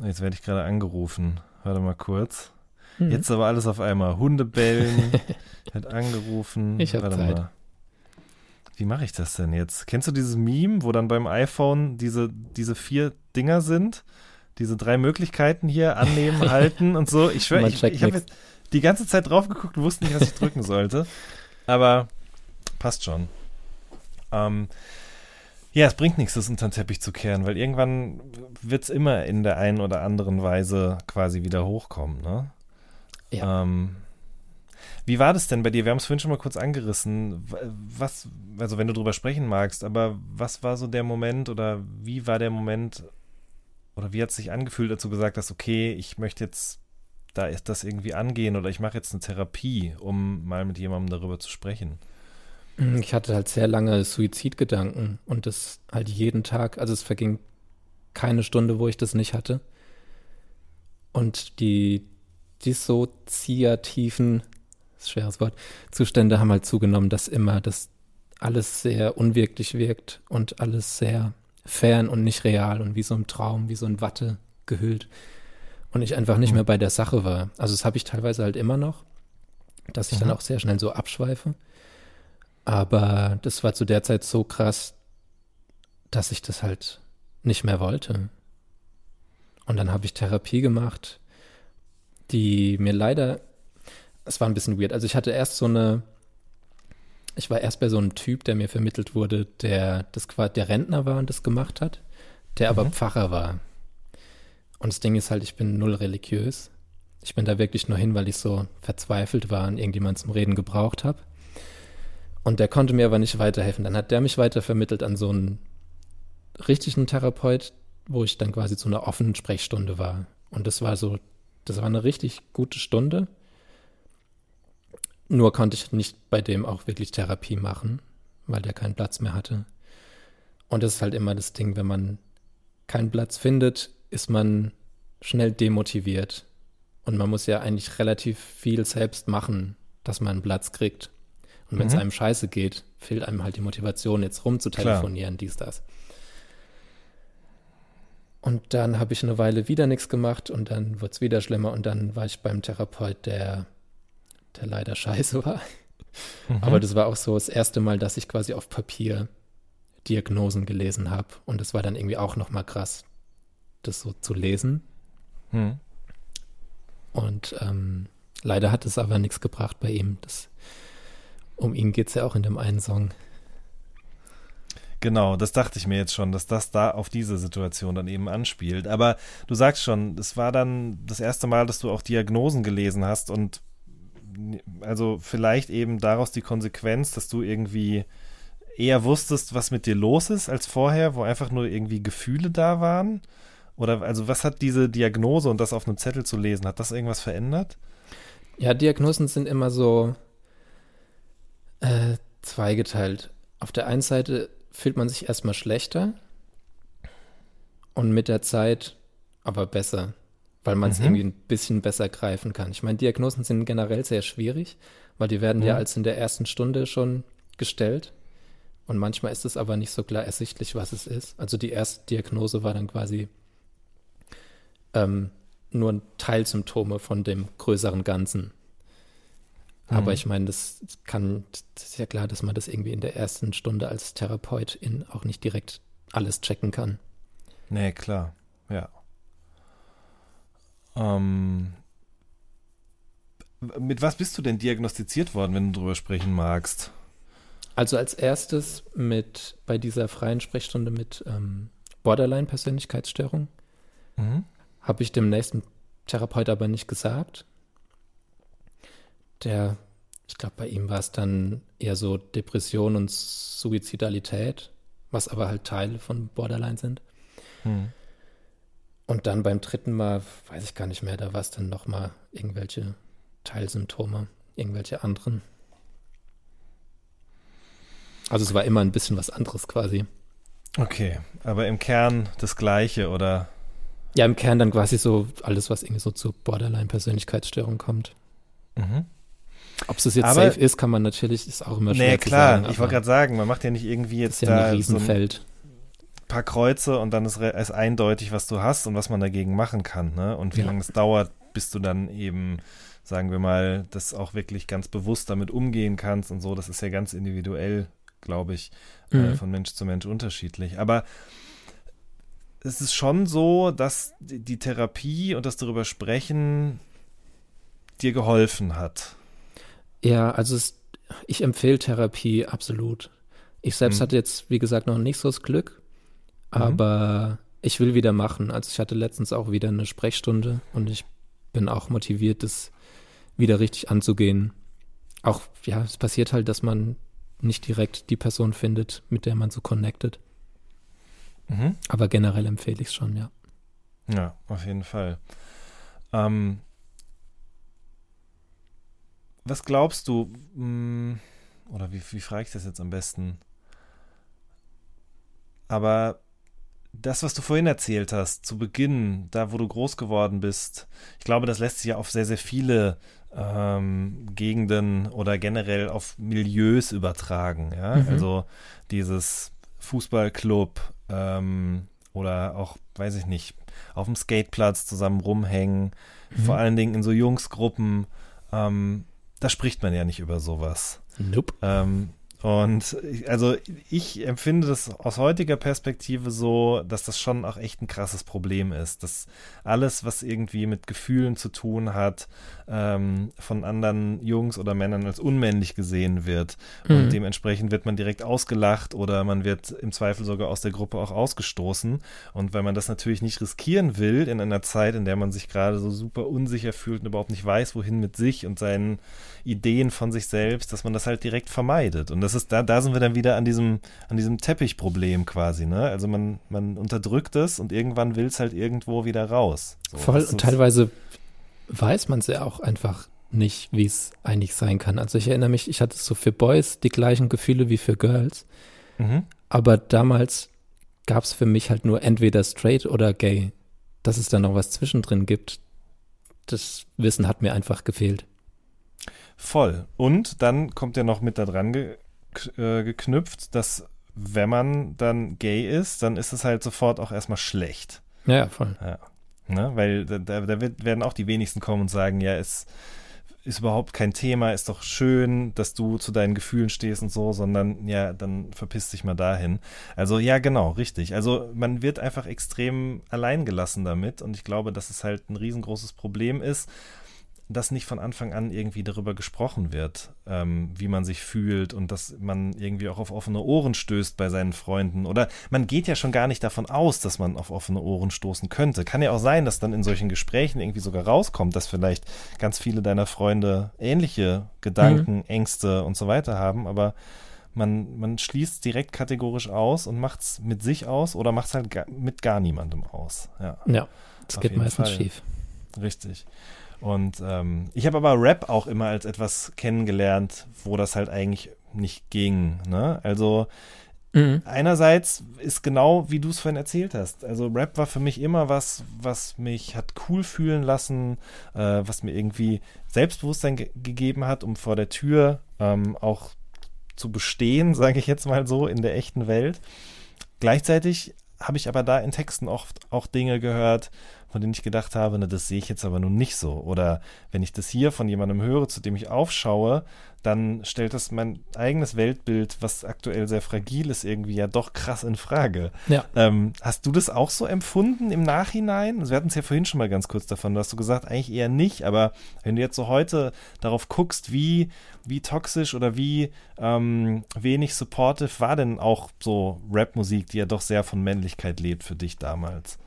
S2: Jetzt werde ich gerade angerufen. Warte mal kurz.
S3: Mhm.
S2: Jetzt aber alles auf einmal. Hunde bellen, wird angerufen.
S3: Ich hab
S2: Warte
S3: Zeit.
S2: mal. Wie mache ich das denn jetzt? Kennst du dieses Meme, wo dann beim iPhone diese, diese vier Dinger sind? Diese drei Möglichkeiten hier, annehmen, halten und so. Ich schwöre, ich, ich habe die ganze Zeit drauf geguckt und wusste nicht, was ich drücken sollte. Aber passt schon. Ähm, ja, es bringt nichts, das unter den Teppich zu kehren, weil irgendwann wird es immer in der einen oder anderen Weise quasi wieder hochkommen, ne?
S3: Ja.
S2: Ähm, wie war das denn bei dir? Wir haben es vorhin schon mal kurz angerissen. Was, also wenn du drüber sprechen magst, aber was war so der Moment oder wie war der Moment oder wie hat es sich angefühlt, du gesagt hast, okay, ich möchte jetzt da ist das irgendwie angehen oder ich mache jetzt eine Therapie, um mal mit jemandem darüber zu sprechen?
S3: Ich hatte halt sehr lange Suizidgedanken und das halt jeden Tag. Also es verging keine Stunde, wo ich das nicht hatte. Und die dissoziativen, schweres Wort, Zustände haben halt zugenommen, dass immer das alles sehr unwirklich wirkt und alles sehr fern und nicht real und wie so ein Traum, wie so ein Watte gehüllt. Und ich einfach nicht
S2: Mhm.
S3: mehr bei der Sache war. Also das habe ich teilweise halt immer noch, dass ich dann
S2: Mhm.
S3: auch sehr schnell so abschweife. Aber das war zu der Zeit so krass, dass ich das halt nicht mehr wollte. Und dann habe ich Therapie gemacht, die mir leider, es war ein bisschen weird. Also ich hatte erst so eine, ich war erst bei so einem Typ, der mir vermittelt wurde, der das quasi der Rentner war und das gemacht hat, der aber
S2: Mhm.
S3: Pfarrer war. Und das Ding ist halt, ich bin null religiös. Ich bin da wirklich nur hin, weil ich so verzweifelt war und irgendjemand zum Reden gebraucht habe. Und der konnte mir aber nicht weiterhelfen. Dann hat der mich weiter vermittelt an so einen richtigen Therapeut, wo ich dann quasi zu einer offenen Sprechstunde war. Und das war so, das war eine richtig gute Stunde. Nur konnte ich nicht bei dem auch wirklich Therapie machen, weil der keinen Platz mehr hatte. Und das ist halt immer das Ding, wenn man keinen Platz findet, ist man schnell demotiviert. Und man muss ja eigentlich relativ viel selbst machen, dass man einen Platz kriegt. Und wenn es
S2: Mhm.
S3: einem scheiße geht, fehlt einem halt die Motivation, jetzt rumzutelefonieren, dies, das. Und dann habe ich eine Weile wieder nichts gemacht und dann wurde es wieder schlimmer und dann war ich beim Therapeut, der, der leider scheiße war.
S2: Mhm.
S3: Aber das war auch so das erste Mal, dass ich quasi auf Papier Diagnosen gelesen habe. Und das war dann irgendwie auch nochmal krass, das so zu lesen.
S2: Hm.
S3: Und ähm, leider hat es aber nichts gebracht bei ihm. Das, um ihn geht es ja auch in dem einen Song.
S2: Genau, das dachte ich mir jetzt schon, dass das da auf diese Situation dann eben anspielt. Aber du sagst schon, es war dann das erste Mal, dass du auch Diagnosen gelesen hast und also vielleicht eben daraus die Konsequenz, dass du irgendwie eher wusstest, was mit dir los ist als vorher, wo einfach nur irgendwie Gefühle da waren? Oder also was hat diese Diagnose und das auf einem Zettel zu lesen, hat das irgendwas verändert?
S3: Ja, Diagnosen sind immer so äh, zweigeteilt. Auf der einen Seite fühlt man sich erstmal schlechter und mit der Zeit aber besser, weil man es
S2: Mhm.
S3: irgendwie ein bisschen besser greifen kann. Ich meine, Diagnosen sind generell sehr schwierig, weil die werden ja
S2: Mhm.
S3: als in der ersten Stunde schon gestellt. Und manchmal ist es aber nicht so klar ersichtlich, was es ist. Also die erste Diagnose war dann quasi ähm, nur Teilsymptome von dem größeren Ganzen. Aber
S2: Mhm.
S3: ich meine, das kann, das ist ja klar, dass man das irgendwie in der ersten Stunde als Therapeutin auch nicht direkt alles checken kann.
S2: Nee, klar, ja. Ähm, mit was bist du denn diagnostiziert worden, wenn du drüber sprechen magst?
S3: Also als erstes mit bei dieser freien Sprechstunde mit ähm, Borderline-Persönlichkeitsstörung
S2: Mhm.
S3: habe ich dem nächsten Therapeut aber nicht gesagt. Der Ich glaube, bei ihm war es dann eher so Depression und Suizidalität, was aber halt Teile von Borderline sind.
S2: Hm.
S3: Und dann beim dritten Mal, weiß ich gar nicht mehr, da war es dann nochmal irgendwelche Teilsymptome, irgendwelche anderen. Also es war immer ein bisschen was anderes quasi.
S2: Okay, aber im Kern das Gleiche, oder?
S3: Ja, im Kern dann quasi so alles, was irgendwie so zu Borderline-Persönlichkeitsstörung kommt.
S2: Mhm.
S3: Ob es jetzt
S2: Aber-
S3: safe ist, kann man natürlich, ist auch immer schwer
S2: Nee,
S3: zu
S2: klar.
S3: sagen.
S2: ich wollte gerade sagen, man macht ja nicht irgendwie
S3: ist
S2: jetzt
S3: ja ein
S2: da so ein
S3: Riesenfeld.
S2: paar Kreuze und dann ist, ist eindeutig, was du hast und was man dagegen machen kann, ne? Und wie
S3: Ja.
S2: lange es dauert, bis du dann eben, sagen wir mal, das auch wirklich ganz bewusst damit umgehen kannst und so. Das ist ja ganz individuell, glaube ich, äh,
S3: Mhm.
S2: von Mensch zu Mensch unterschiedlich. Aber es ist schon so, dass die Therapie und das darüber sprechen dir geholfen hat.
S3: Ja, also es, ich empfehle Therapie absolut. Ich selbst
S2: Mhm.
S3: hatte jetzt, wie gesagt, noch nicht so das Glück, aber ich will wieder machen. Also ich hatte letztens auch wieder eine Sprechstunde und ich bin auch motiviert, das wieder richtig anzugehen. Auch, ja, es passiert halt, dass man nicht direkt die Person findet, mit der man so connected.
S2: Mhm.
S3: Aber generell empfehle ich es schon, ja.
S2: Ja, auf jeden Fall. Ähm, was glaubst du, mh, oder wie, wie frage ich das jetzt am besten? Aber das, was du vorhin erzählt hast, zu Beginn, da wo du groß geworden bist, ich glaube, das lässt sich ja auf sehr, sehr viele ähm, Gegenden oder generell auf Milieus übertragen. Ja?
S3: Mhm.
S2: Also dieses Fußballclub ähm, oder auch, weiß ich nicht, auf dem Skateplatz zusammen rumhängen,
S3: Mhm.
S2: vor allen Dingen in so Jungsgruppen. Ähm, da spricht man ja nicht über sowas.
S3: Nope.
S2: Ähm, und ich- also ich empfinde das aus heutiger Perspektive so, dass das schon auch echt ein krasses Problem ist, dass alles, was irgendwie mit Gefühlen zu tun hat, ähm, von anderen Jungs oder Männern als unmännlich gesehen wird. Und
S3: Mhm.
S2: dementsprechend wird man direkt ausgelacht oder man wird im Zweifel sogar aus der Gruppe auch ausgestoßen. Und weil man das natürlich nicht riskieren will in einer Zeit, in der man sich gerade so super unsicher fühlt und überhaupt nicht weiß, wohin mit sich und seinen Ideen von sich selbst, dass man das halt direkt vermeidet. Und das ist, da, da sind wir dann wieder an diesem, an diesem Teppichproblem quasi, ne? Also man, man unterdrückt es und irgendwann will es halt irgendwo wieder raus. So,
S3: Voll, und teilweise weiß man es ja auch einfach nicht, wie es eigentlich sein kann. Also ich erinnere mich, ich hatte so für Boys die gleichen Gefühle wie für Girls,
S2: Mhm.
S3: aber damals gab es für mich halt nur entweder straight oder gay. Dass es da noch was zwischendrin gibt, das Wissen hat mir einfach gefehlt.
S2: Voll. Und dann kommt ja noch mit da dran ge äh, geknüpft, dass wenn man dann gay ist, dann ist es halt sofort auch erstmal schlecht.
S3: Ja, ja, voll.
S2: Ne? Weil da, da da wird, werden auch die wenigsten kommen und sagen, ja, es ist überhaupt kein Thema, ist doch schön, dass du zu deinen Gefühlen stehst und so, sondern ja, dann verpiss dich mal dahin. Also ja, genau, richtig. Also man wird einfach extrem alleingelassen damit und ich glaube, dass es halt ein riesengroßes Problem ist, dass nicht von Anfang an irgendwie darüber gesprochen wird, ähm, wie man sich fühlt und dass man irgendwie auch auf offene Ohren stößt bei seinen Freunden. Oder man geht ja schon gar nicht davon aus, dass man auf offene Ohren stoßen könnte. Kann ja auch sein, dass dann in solchen Gesprächen irgendwie sogar rauskommt, dass vielleicht ganz viele deiner Freunde ähnliche Gedanken, Ängste und so weiter haben, aber man, man schließt direkt kategorisch aus und macht es mit sich aus oder macht es halt ga, mit gar niemandem aus. Ja.
S3: Ja, das
S2: Auf
S3: geht meistens
S2: Fall.
S3: schief.
S2: Richtig. Und ähm, ich habe aber Rap auch immer als etwas kennengelernt, wo das halt eigentlich nicht ging. Ne? Also
S3: Mhm.
S2: einerseits ist genau, wie du es vorhin erzählt hast. Also Rap war für mich immer was, was mich hat cool fühlen lassen, äh, was mir irgendwie Selbstbewusstsein ge gegeben hat, um vor der Tür ähm, auch zu bestehen, sage ich jetzt mal so, in der echten Welt. Gleichzeitig habe ich aber da in Texten oft auch Dinge gehört, von denen ich gedacht habe, na, das sehe ich jetzt aber nun nicht so. Oder wenn ich das hier von jemandem höre, zu dem ich aufschaue, dann stellt das mein eigenes Weltbild, was aktuell sehr fragil ist, irgendwie ja doch krass in Frage.
S3: Ja.
S2: Ähm, hast du das auch so empfunden im Nachhinein? Also wir hatten es ja vorhin schon mal ganz kurz davon, da hast du gesagt, eigentlich eher nicht, aber wenn du jetzt so heute darauf guckst, wie, wie toxisch oder wie ähm, wenig supportive war denn auch so Rap-Musik, die ja doch sehr von Männlichkeit lebt für dich damals?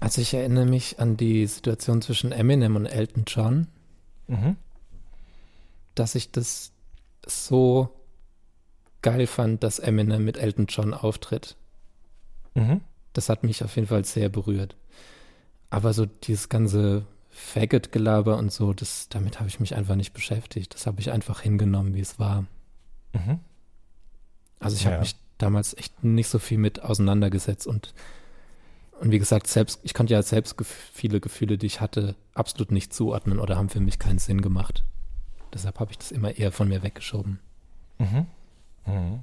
S3: Also ich erinnere mich an die Situation zwischen Eminem und Elton John.
S2: Mhm.
S3: dass ich das so geil fand, dass Eminem mit Elton John auftritt.
S2: Mhm.
S3: Das hat mich auf jeden Fall sehr berührt. Aber so dieses ganze Faggot-Gelaber und so, das, damit habe ich mich einfach nicht beschäftigt. Das habe ich einfach hingenommen, wie es war.
S2: Mhm.
S3: Also ich
S2: Ja.
S3: habe mich damals echt nicht so viel mit auseinandergesetzt und und wie gesagt, selbst, ich konnte ja selbst viele Gefühle, die ich hatte, absolut nicht zuordnen oder haben für mich keinen Sinn gemacht. Deshalb habe ich das immer eher von mir weggeschoben.
S2: Mhm. Mhm.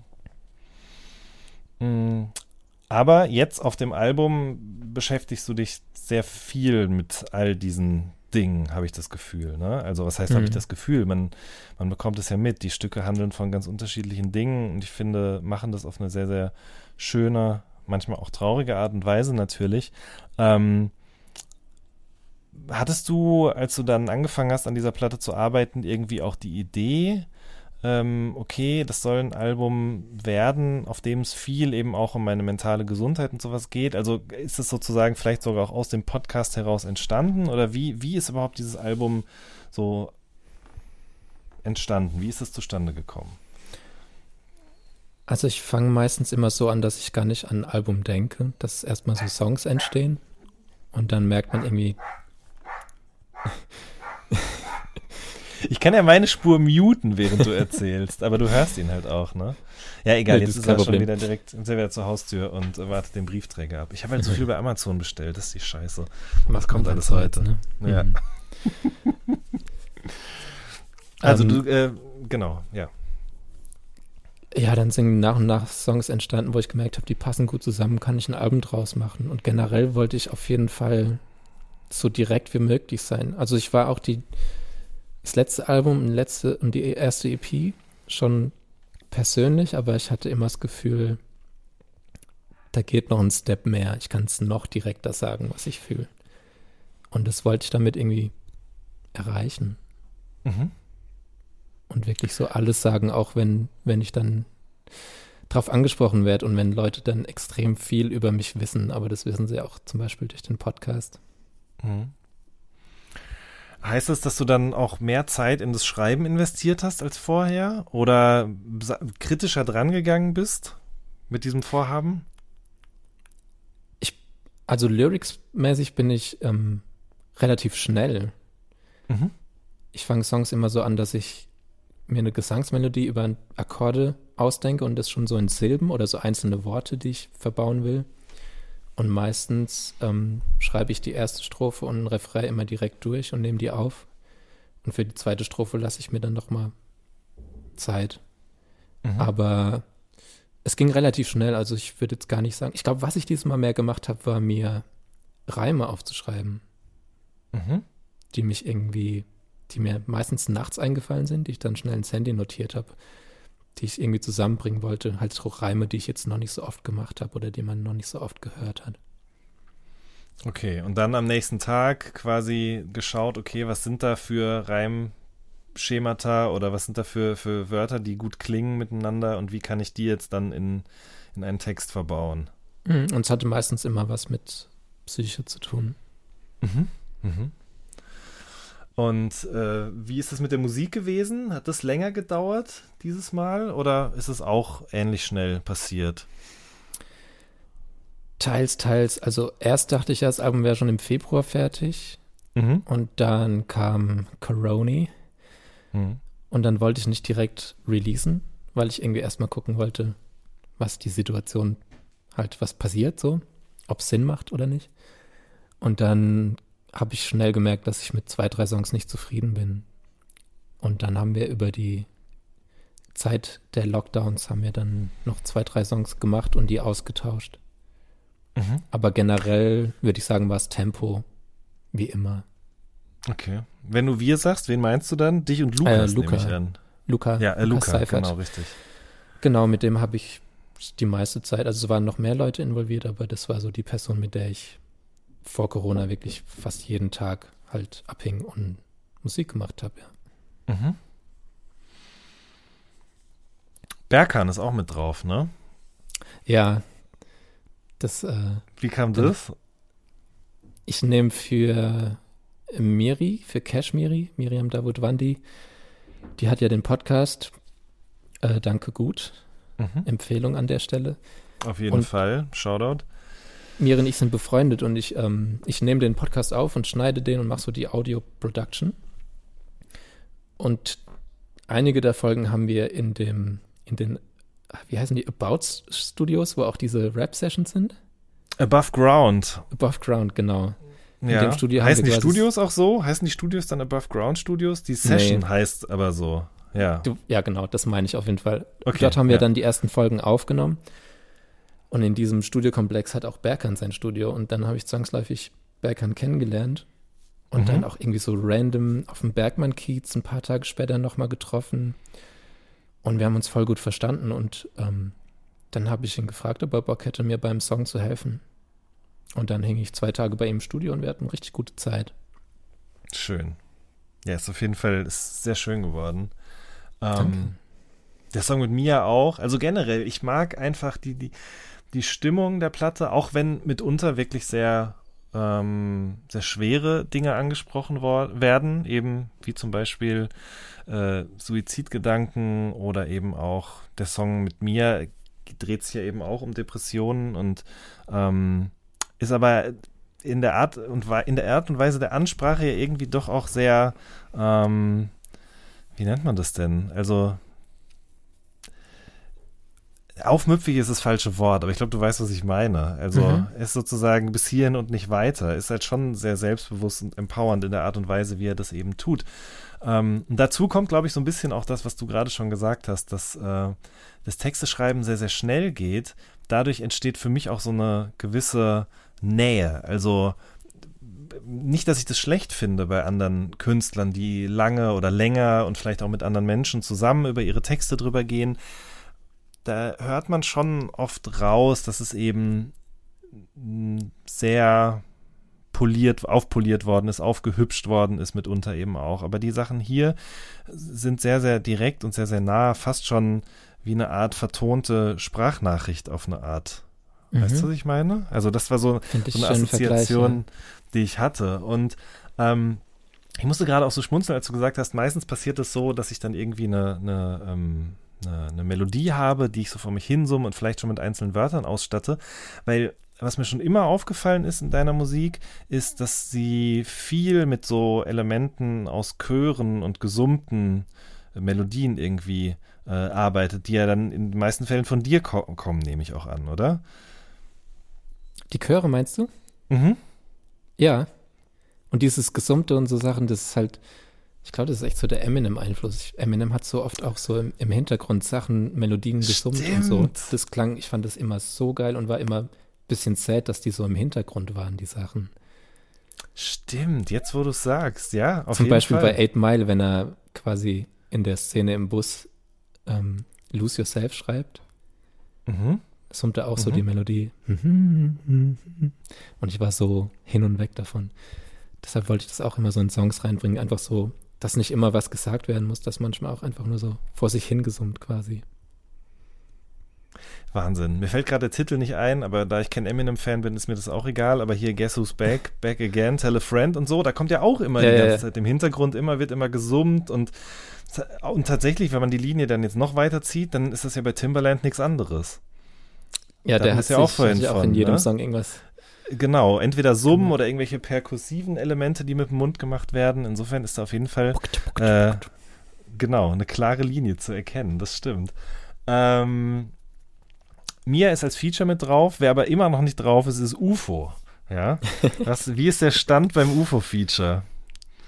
S2: Mm, Aber jetzt auf dem Album beschäftigst du dich sehr viel mit all diesen Dingen, habe ich das Gefühl. Ne? Also was heißt, habe ich
S3: Mhm.
S2: das Gefühl? Man, man bekommt es ja mit. Die Stücke handeln von ganz unterschiedlichen Dingen und ich finde, machen das auf eine sehr, sehr schöne, manchmal auch traurige Art und Weise natürlich. Ähm, hattest du, als du dann angefangen hast, an dieser Platte zu arbeiten, irgendwie auch die Idee, ähm, okay, das soll ein Album werden, auf dem es viel eben auch um meine mentale Gesundheit und sowas geht. Also ist es sozusagen vielleicht sogar auch aus dem Podcast heraus entstanden? Oder wie, wie ist überhaupt dieses Album so entstanden? Wie ist es zustande gekommen?
S3: Also ich fange meistens immer so an, dass ich gar nicht an ein Album denke, dass erstmal so Songs entstehen und dann merkt man irgendwie,
S2: Ich kann ja meine Spur muten, während du erzählst, aber du hörst ihn halt auch, ne? Ja, egal,
S3: Nee,
S2: jetzt
S3: ist
S2: er schon
S3: Problem.
S2: wieder direkt, wieder zur Haustür und wartet den Briefträger ab. Ich habe halt so viel bei Amazon bestellt, das ist die Scheiße.
S3: was
S2: kommt alles heute? Ja.
S3: Mhm.
S2: Also
S3: Ähm,
S2: du, äh, genau, ja.
S3: Ja, dann sind nach und nach Songs entstanden, wo ich gemerkt habe, die passen gut zusammen, kann ich ein Album draus machen. Und generell wollte ich auf jeden Fall so direkt wie möglich sein. Also ich war auch die, das letzte Album und, letzte, und die erste EP schon persönlich, aber ich hatte immer das Gefühl, da geht noch ein Step mehr. Ich kann es noch direkter sagen, was ich fühle. Und das wollte ich damit irgendwie erreichen
S2: Mhm.
S3: Und wirklich so alles sagen, auch wenn, wenn ich dann drauf angesprochen werde und wenn Leute dann extrem viel über mich wissen, aber das wissen sie auch zum Beispiel durch den Podcast.
S2: Mhm. Heißt das, dass du dann auch mehr Zeit in das Schreiben investiert hast als vorher? Oder kritischer drangegangen bist mit diesem Vorhaben?
S3: Also lyrics-mäßig bin ich ähm, relativ schnell.
S2: Mhm.
S3: Ich fange Songs immer so an, dass ich mir eine Gesangsmelodie über Akkorde ausdenke und das schon so in Silben oder so einzelne Worte, die ich verbauen will. Und meistens ähm, schreibe ich die erste Strophe und ein Refrain immer direkt durch und nehme die auf. Und für die zweite Strophe lasse ich mir dann nochmal Zeit.
S2: Mhm.
S3: Aber es ging relativ schnell, also ich würde jetzt gar nicht sagen. Ich glaube, was ich dieses Mal mehr gemacht habe, war mir Reime aufzuschreiben,
S2: Mhm.
S3: die mich irgendwie, die mir meistens nachts eingefallen sind, die ich dann schnell ins Handy notiert habe, die ich irgendwie zusammenbringen wollte. Halt so Reime, die ich jetzt noch nicht so oft gemacht habe oder die man noch nicht so oft gehört hat.
S2: Okay, und dann am nächsten Tag quasi geschaut, okay, was sind da für Reimschemata oder was sind da für, für Wörter, die gut klingen miteinander und wie kann ich die jetzt dann in, in einen Text verbauen?
S3: Mhm, Und es hatte meistens immer was mit Psyche zu tun.
S2: Mhm. Mhm. Und äh, wie ist es mit der Musik gewesen? Hat das länger gedauert dieses Mal oder ist es auch ähnlich schnell passiert?
S3: Teils, teils. Also erst dachte ich ja, das Album wäre schon im Februar fertig.
S2: Mhm.
S3: Und dann kam Corona.
S2: Mhm.
S3: Und dann wollte ich nicht direkt releasen, weil ich irgendwie erstmal gucken wollte, was die Situation halt, was passiert so, ob es Sinn macht oder nicht. Und dann habe ich schnell gemerkt, dass ich mit zwei, drei Songs nicht zufrieden bin. Und dann haben wir über die Zeit der Lockdowns haben wir dann noch zwei, drei Songs gemacht und die ausgetauscht.
S2: Mhm.
S3: Aber generell würde ich sagen, war es Tempo, wie immer.
S2: Okay. Wenn du wir sagst, wen meinst du dann? Dich und Lukas
S3: Äh, Luca.
S2: nehme ich an.
S3: Luca,
S2: Ja, äh, Luca,
S3: Seifert.
S2: genau, richtig.
S3: Genau, mit dem habe ich die meiste Zeit, also es waren noch mehr Leute involviert, aber das war so die Person, mit der ich vor Corona wirklich fast jeden Tag halt abhing und Musik gemacht habe, ja.
S2: Mhm. Berkan ist auch mit drauf, ne?
S3: Ja, das, äh,
S2: Wie kam das?
S3: ich nehme für Miri, für Cash Miri, Miriam Davutwandi, die hat ja den Podcast äh, Danke gut.
S2: Mhm.
S3: Empfehlung an der Stelle.
S2: Auf jeden
S3: Und-
S2: Fall. Shoutout.
S3: Miri und ich sind befreundet und ich, ähm, ich nehme den Podcast auf und schneide den und mache so die Audio-Production. Und einige der Folgen haben wir in dem, in den, wie heißen die, About Studios, wo auch diese Rap-Sessions sind?
S2: Above Ground.
S3: Above Ground, genau.
S2: Ja.
S3: dem Studio
S2: heißen die Studios auch so? Heißen die Studios dann Above Ground Studios? Die Session
S3: Nee.
S2: heißt aber so. Ja.
S3: Du, ja, genau, das meine ich auf jeden Fall.
S2: Okay,
S3: Dort haben wir
S2: ja.
S3: dann die ersten Folgen aufgenommen. Und in diesem Studiokomplex hat auch Berkan sein Studio. Und dann habe ich zwangsläufig Berkan kennengelernt. Und
S2: Mhm.
S3: dann auch irgendwie so random auf dem Bergmann-Kiez ein paar Tage später nochmal getroffen. Und wir haben uns voll gut verstanden. Und ähm, dann habe ich ihn gefragt, ob er Bock hätte, mir beim Song zu helfen. Und dann hing ich zwei Tage bei ihm im Studio und wir hatten richtig gute Zeit.
S2: Schön. Ja, ist auf jeden Fall ist sehr schön geworden. Ähm, der Song mit Mia auch. Also generell, ich mag einfach die, die, die Stimmung der Platte, auch wenn mitunter wirklich sehr, ähm, sehr schwere Dinge angesprochen werden, eben wie zum Beispiel äh, Suizidgedanken oder eben auch der Song mit Mia dreht sich ja eben auch um Depressionen und ähm, ist aber in der Art und in der Art und Weise der Ansprache ja irgendwie doch auch sehr, ähm, wie nennt man das denn? Also aufmüpfig ist das falsche Wort, aber ich glaube, du weißt, was ich meine. Also
S3: Mhm.
S2: ist sozusagen bis hierhin und nicht weiter. Ist halt schon sehr selbstbewusst und empowernd in der Art und Weise, wie er das eben tut. Ähm, dazu kommt, glaube ich, so ein bisschen auch das, was du gerade schon gesagt hast, dass äh, das Texteschreiben sehr, sehr schnell geht. Dadurch entsteht für mich auch so eine gewisse Nähe. Also nicht, dass ich das schlecht finde bei anderen Künstlern, die lange oder länger und vielleicht auch mit anderen Menschen zusammen über ihre Texte drüber gehen. Da hört man schon oft raus, dass es eben mm, sehr poliert, aufpoliert worden ist, aufgehübscht worden ist mitunter eben auch. Aber die Sachen hier sind sehr, sehr direkt und sehr, sehr nah, fast schon wie eine Art vertonte Sprachnachricht auf eine Art. Weißt du, was ich meine? Also das war so, so eine Assoziation, die ich hatte. Und ähm, ich musste gerade auch so schmunzeln, als du gesagt hast, meistens passiert es so, dass ich dann irgendwie eine, eine, ähm, eine, eine Melodie habe, die ich so vor mich hinsumme und vielleicht schon mit einzelnen Wörtern ausstatte. Weil was mir schon immer aufgefallen ist in deiner Musik, ist, dass sie viel mit so Elementen aus Chören und gesummten äh, Melodien irgendwie äh, arbeitet, die ja dann in den meisten Fällen von dir ko kommen, nehme ich auch an, oder?
S3: Die Chöre meinst du?
S2: Mhm.
S3: Ja. Und dieses Gesummte und so Sachen, das ist halt, ich glaube, das ist echt so der Eminem-Einfluss. Eminem hat so oft auch so im, im Hintergrund Sachen, Melodien gesummt und so.
S2: Stimmt.
S3: Das klang, ich fand das immer so geil und war immer ein bisschen sad, dass die so im Hintergrund waren, die Sachen.
S2: Stimmt, jetzt wo du es sagst, ja.
S3: Zum Beispiel
S2: Fall.
S3: bei Eight Mile, wenn er quasi in der Szene im Bus ähm, Lose Yourself schreibt,
S2: Mhm.
S3: summt er auch so
S2: Mhm.
S3: die Melodie. Und ich war so hin und weg davon. Deshalb wollte ich das auch immer so in Songs reinbringen. Einfach so, dass nicht immer was gesagt werden muss, dass manchmal auch einfach nur so vor sich hingesummt quasi.
S2: Wahnsinn. Mir fällt gerade der Titel nicht ein, aber da ich kein Eminem-Fan bin, ist mir das auch egal. Aber hier Guess Who's Back, Back Again, Tell a Friend und so, da kommt ja auch immer
S3: Ja,
S2: die
S3: ja,
S2: ganze
S3: ja.
S2: Zeit im Hintergrund immer, wird immer gesummt und, und tatsächlich, wenn man die Linie dann jetzt noch weiter zieht, dann ist das ja bei Timberland nichts anderes.
S3: Ja,
S2: Da
S3: der hat
S2: ja auch
S3: sich-
S2: vorhin
S3: hat sich auch
S2: von,
S3: in jedem
S2: ne?
S3: Song irgendwas.
S2: Genau, entweder Summen
S3: Genau.
S2: oder irgendwelche perkussiven Elemente, die mit dem Mund gemacht werden. Insofern ist da auf jeden Fall äh, genau eine klare Linie zu erkennen. Das stimmt. Ähm, Mia ist als Feature mit drauf. Wer aber immer noch nicht drauf ist, ist UFO. Ja. Was, wie ist der Stand beim UFO-Feature?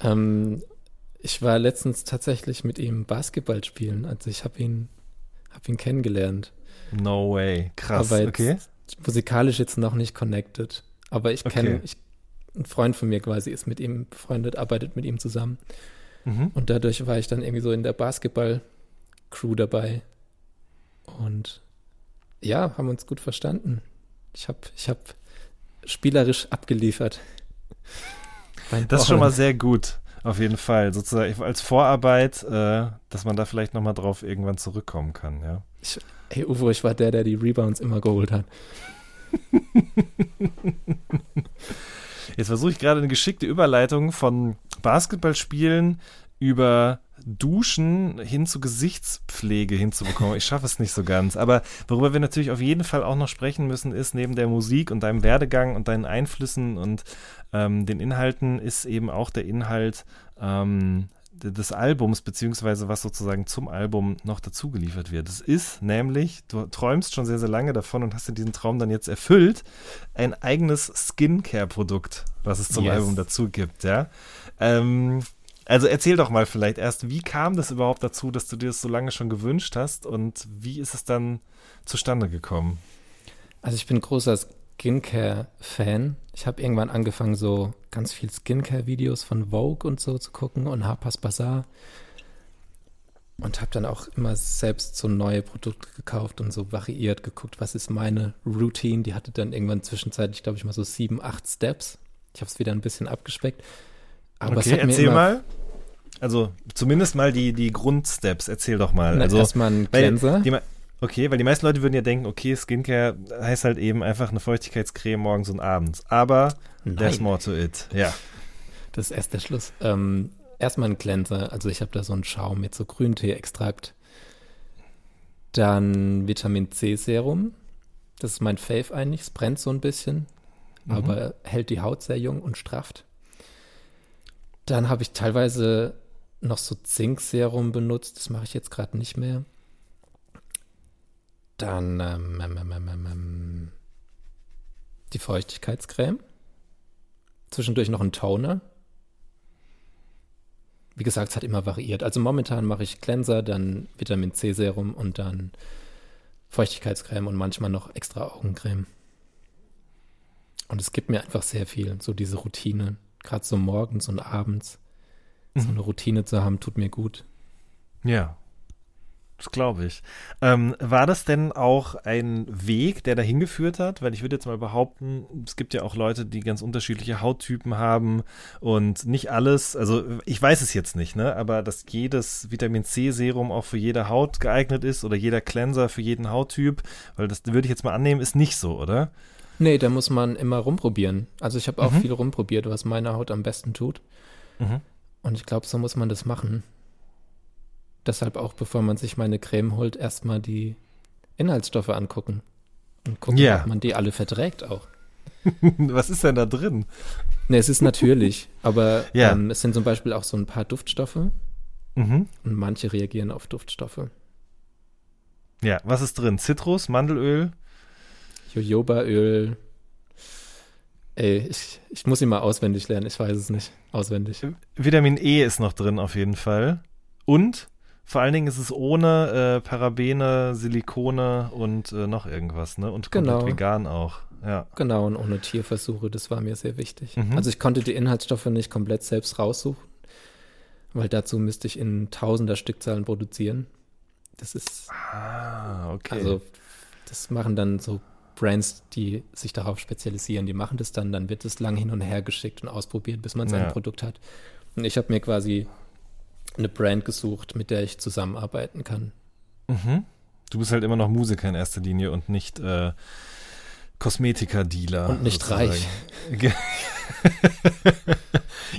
S3: Ähm, ich war letztens tatsächlich mit ihm Basketball spielen. Also ich habe ihn, hab ihn kennengelernt.
S2: No way. Krass.
S3: Aber jetzt
S2: okay.
S3: Musikalisch jetzt noch nicht connected. Aber ich kenne,
S2: Okay.
S3: ich, ein Freund von mir quasi ist mit ihm befreundet, arbeitet mit ihm zusammen.
S2: Mhm.
S3: Und dadurch war ich dann irgendwie so in der Basketball-Crew dabei. Und ja, haben uns gut verstanden. Ich habe ich hab spielerisch abgeliefert.
S2: Das ist schon mal sehr gut. Auf jeden Fall. Sozusagen als Vorarbeit, äh, dass man da vielleicht nochmal drauf irgendwann zurückkommen kann, ja.
S3: Hey Uwe, ich war der, der die Rebounds immer geholt hat.
S2: Jetzt versuche ich gerade eine geschickte Überleitung von Basketballspielen über Duschen hin zu Gesichtspflege hinzubekommen. Ich schaffe es nicht so ganz. Aber worüber wir natürlich auf jeden Fall auch noch sprechen müssen, ist neben der Musik und deinem Werdegang und deinen Einflüssen und ähm, den Inhalten, ist eben auch der Inhalt ähm, des Albums, beziehungsweise was sozusagen zum Album noch dazu geliefert wird. Es ist nämlich, du träumst schon sehr, sehr lange davon und hast dir diesen Traum dann jetzt erfüllt, ein eigenes Skincare-Produkt, was es zum yes. Album dazu gibt, ja. Ähm, also erzähl doch mal vielleicht erst, wie kam das überhaupt dazu, dass du dir das so lange schon gewünscht hast und wie ist es dann zustande gekommen?
S3: Also ich bin großer Skincare-Fan. Ich habe irgendwann angefangen, so ganz viel Skincare-Videos von Vogue und so zu gucken und Harper's Bazaar. Und habe dann auch immer selbst so neue Produkte gekauft und so variiert geguckt, was ist meine Routine. Die hatte dann irgendwann zwischenzeitlich, glaube ich, mal so sieben, acht Steps. Ich habe es wieder ein bisschen abgespeckt.
S2: Aber okay, erzähl mal. Also zumindest mal die, die Grundsteps, erzähl doch mal.
S3: Na,
S2: also
S3: erstmal ein Cleanser.
S2: Die, okay, weil die meisten Leute würden ja denken, okay, Skincare heißt halt eben einfach eine Feuchtigkeitscreme morgens und abends. Aber Nein. there's more to it. Ja.
S3: Das ist erst der Schluss. Ähm, erstmal ein Cleanser. Also ich habe da so einen Schaum mit so Grüntee-Extrakt. Dann Vitamin C Serum. Das ist mein Fave eigentlich. Es brennt so ein bisschen, mhm. aber hält die Haut sehr jung und strafft. Dann habe ich teilweise noch so Zinkserum benutzt. Das mache ich jetzt gerade nicht mehr. Dann ähm, ähm, ähm, ähm, ähm die Feuchtigkeitscreme. Zwischendurch noch ein Toner. Wie gesagt, es hat immer variiert. Also momentan mache ich Cleanser, dann Vitamin C Serum und dann Feuchtigkeitscreme und manchmal noch extra Augencreme. Und es gibt mir einfach sehr viel, so diese Routine gerade so morgens und abends mhm. so eine Routine zu haben, tut mir gut.
S2: Ja, das glaube ich. Ähm, war das denn auch ein Weg, der dahin geführt hat? Weil ich würde jetzt mal behaupten, es gibt ja auch Leute, die ganz unterschiedliche Hauttypen haben und nicht alles, also ich weiß es jetzt nicht, ne? Aber dass jedes Vitamin C-Serum auch für jede Haut geeignet ist oder jeder Cleanser für jeden Hauttyp, weil das würde ich jetzt mal annehmen, ist nicht so, oder?
S3: Nee, da muss man immer rumprobieren. Also ich habe auch mhm. viel rumprobiert, was meine Haut am besten tut. Mhm. Und ich glaube, so muss man das machen. Deshalb auch, bevor man sich meine Creme holt, erstmal die Inhaltsstoffe angucken. Und gucken, yeah. ob man die alle verträgt auch.
S2: was ist denn da drin?
S3: Nee, es ist natürlich, aber ja. ähm, es sind zum Beispiel auch so ein paar Duftstoffe. Mhm. Und manche reagieren auf Duftstoffe.
S2: Ja, was ist drin? Zitrus, Mandelöl?
S3: Jojobaöl. Ey, ich, ich muss ihn mal auswendig lernen, ich weiß es nicht. Auswendig.
S2: Vitamin E ist noch drin auf jeden Fall. Und vor allen Dingen ist es ohne äh, Parabene, Silikone und äh, noch irgendwas, ne? Und komplett genau. vegan auch. Ja.
S3: Genau, und ohne Tierversuche, das war mir sehr wichtig. Mhm. Also ich konnte die Inhaltsstoffe nicht komplett selbst raussuchen, weil dazu müsste ich in tausender Stückzahlen produzieren. Das ist.
S2: Ah, okay.
S3: Also, das machen dann so Brands, die sich darauf spezialisieren, die machen das dann, dann wird es lang hin und her geschickt und ausprobiert, bis man sein ja. Produkt hat. Und ich habe mir quasi eine Brand gesucht, mit der ich zusammenarbeiten kann.
S2: Mhm. Du bist halt immer noch Musiker in erster Linie und nicht äh, Kosmetiker-Dealer.
S3: Und nicht sozusagen. reich.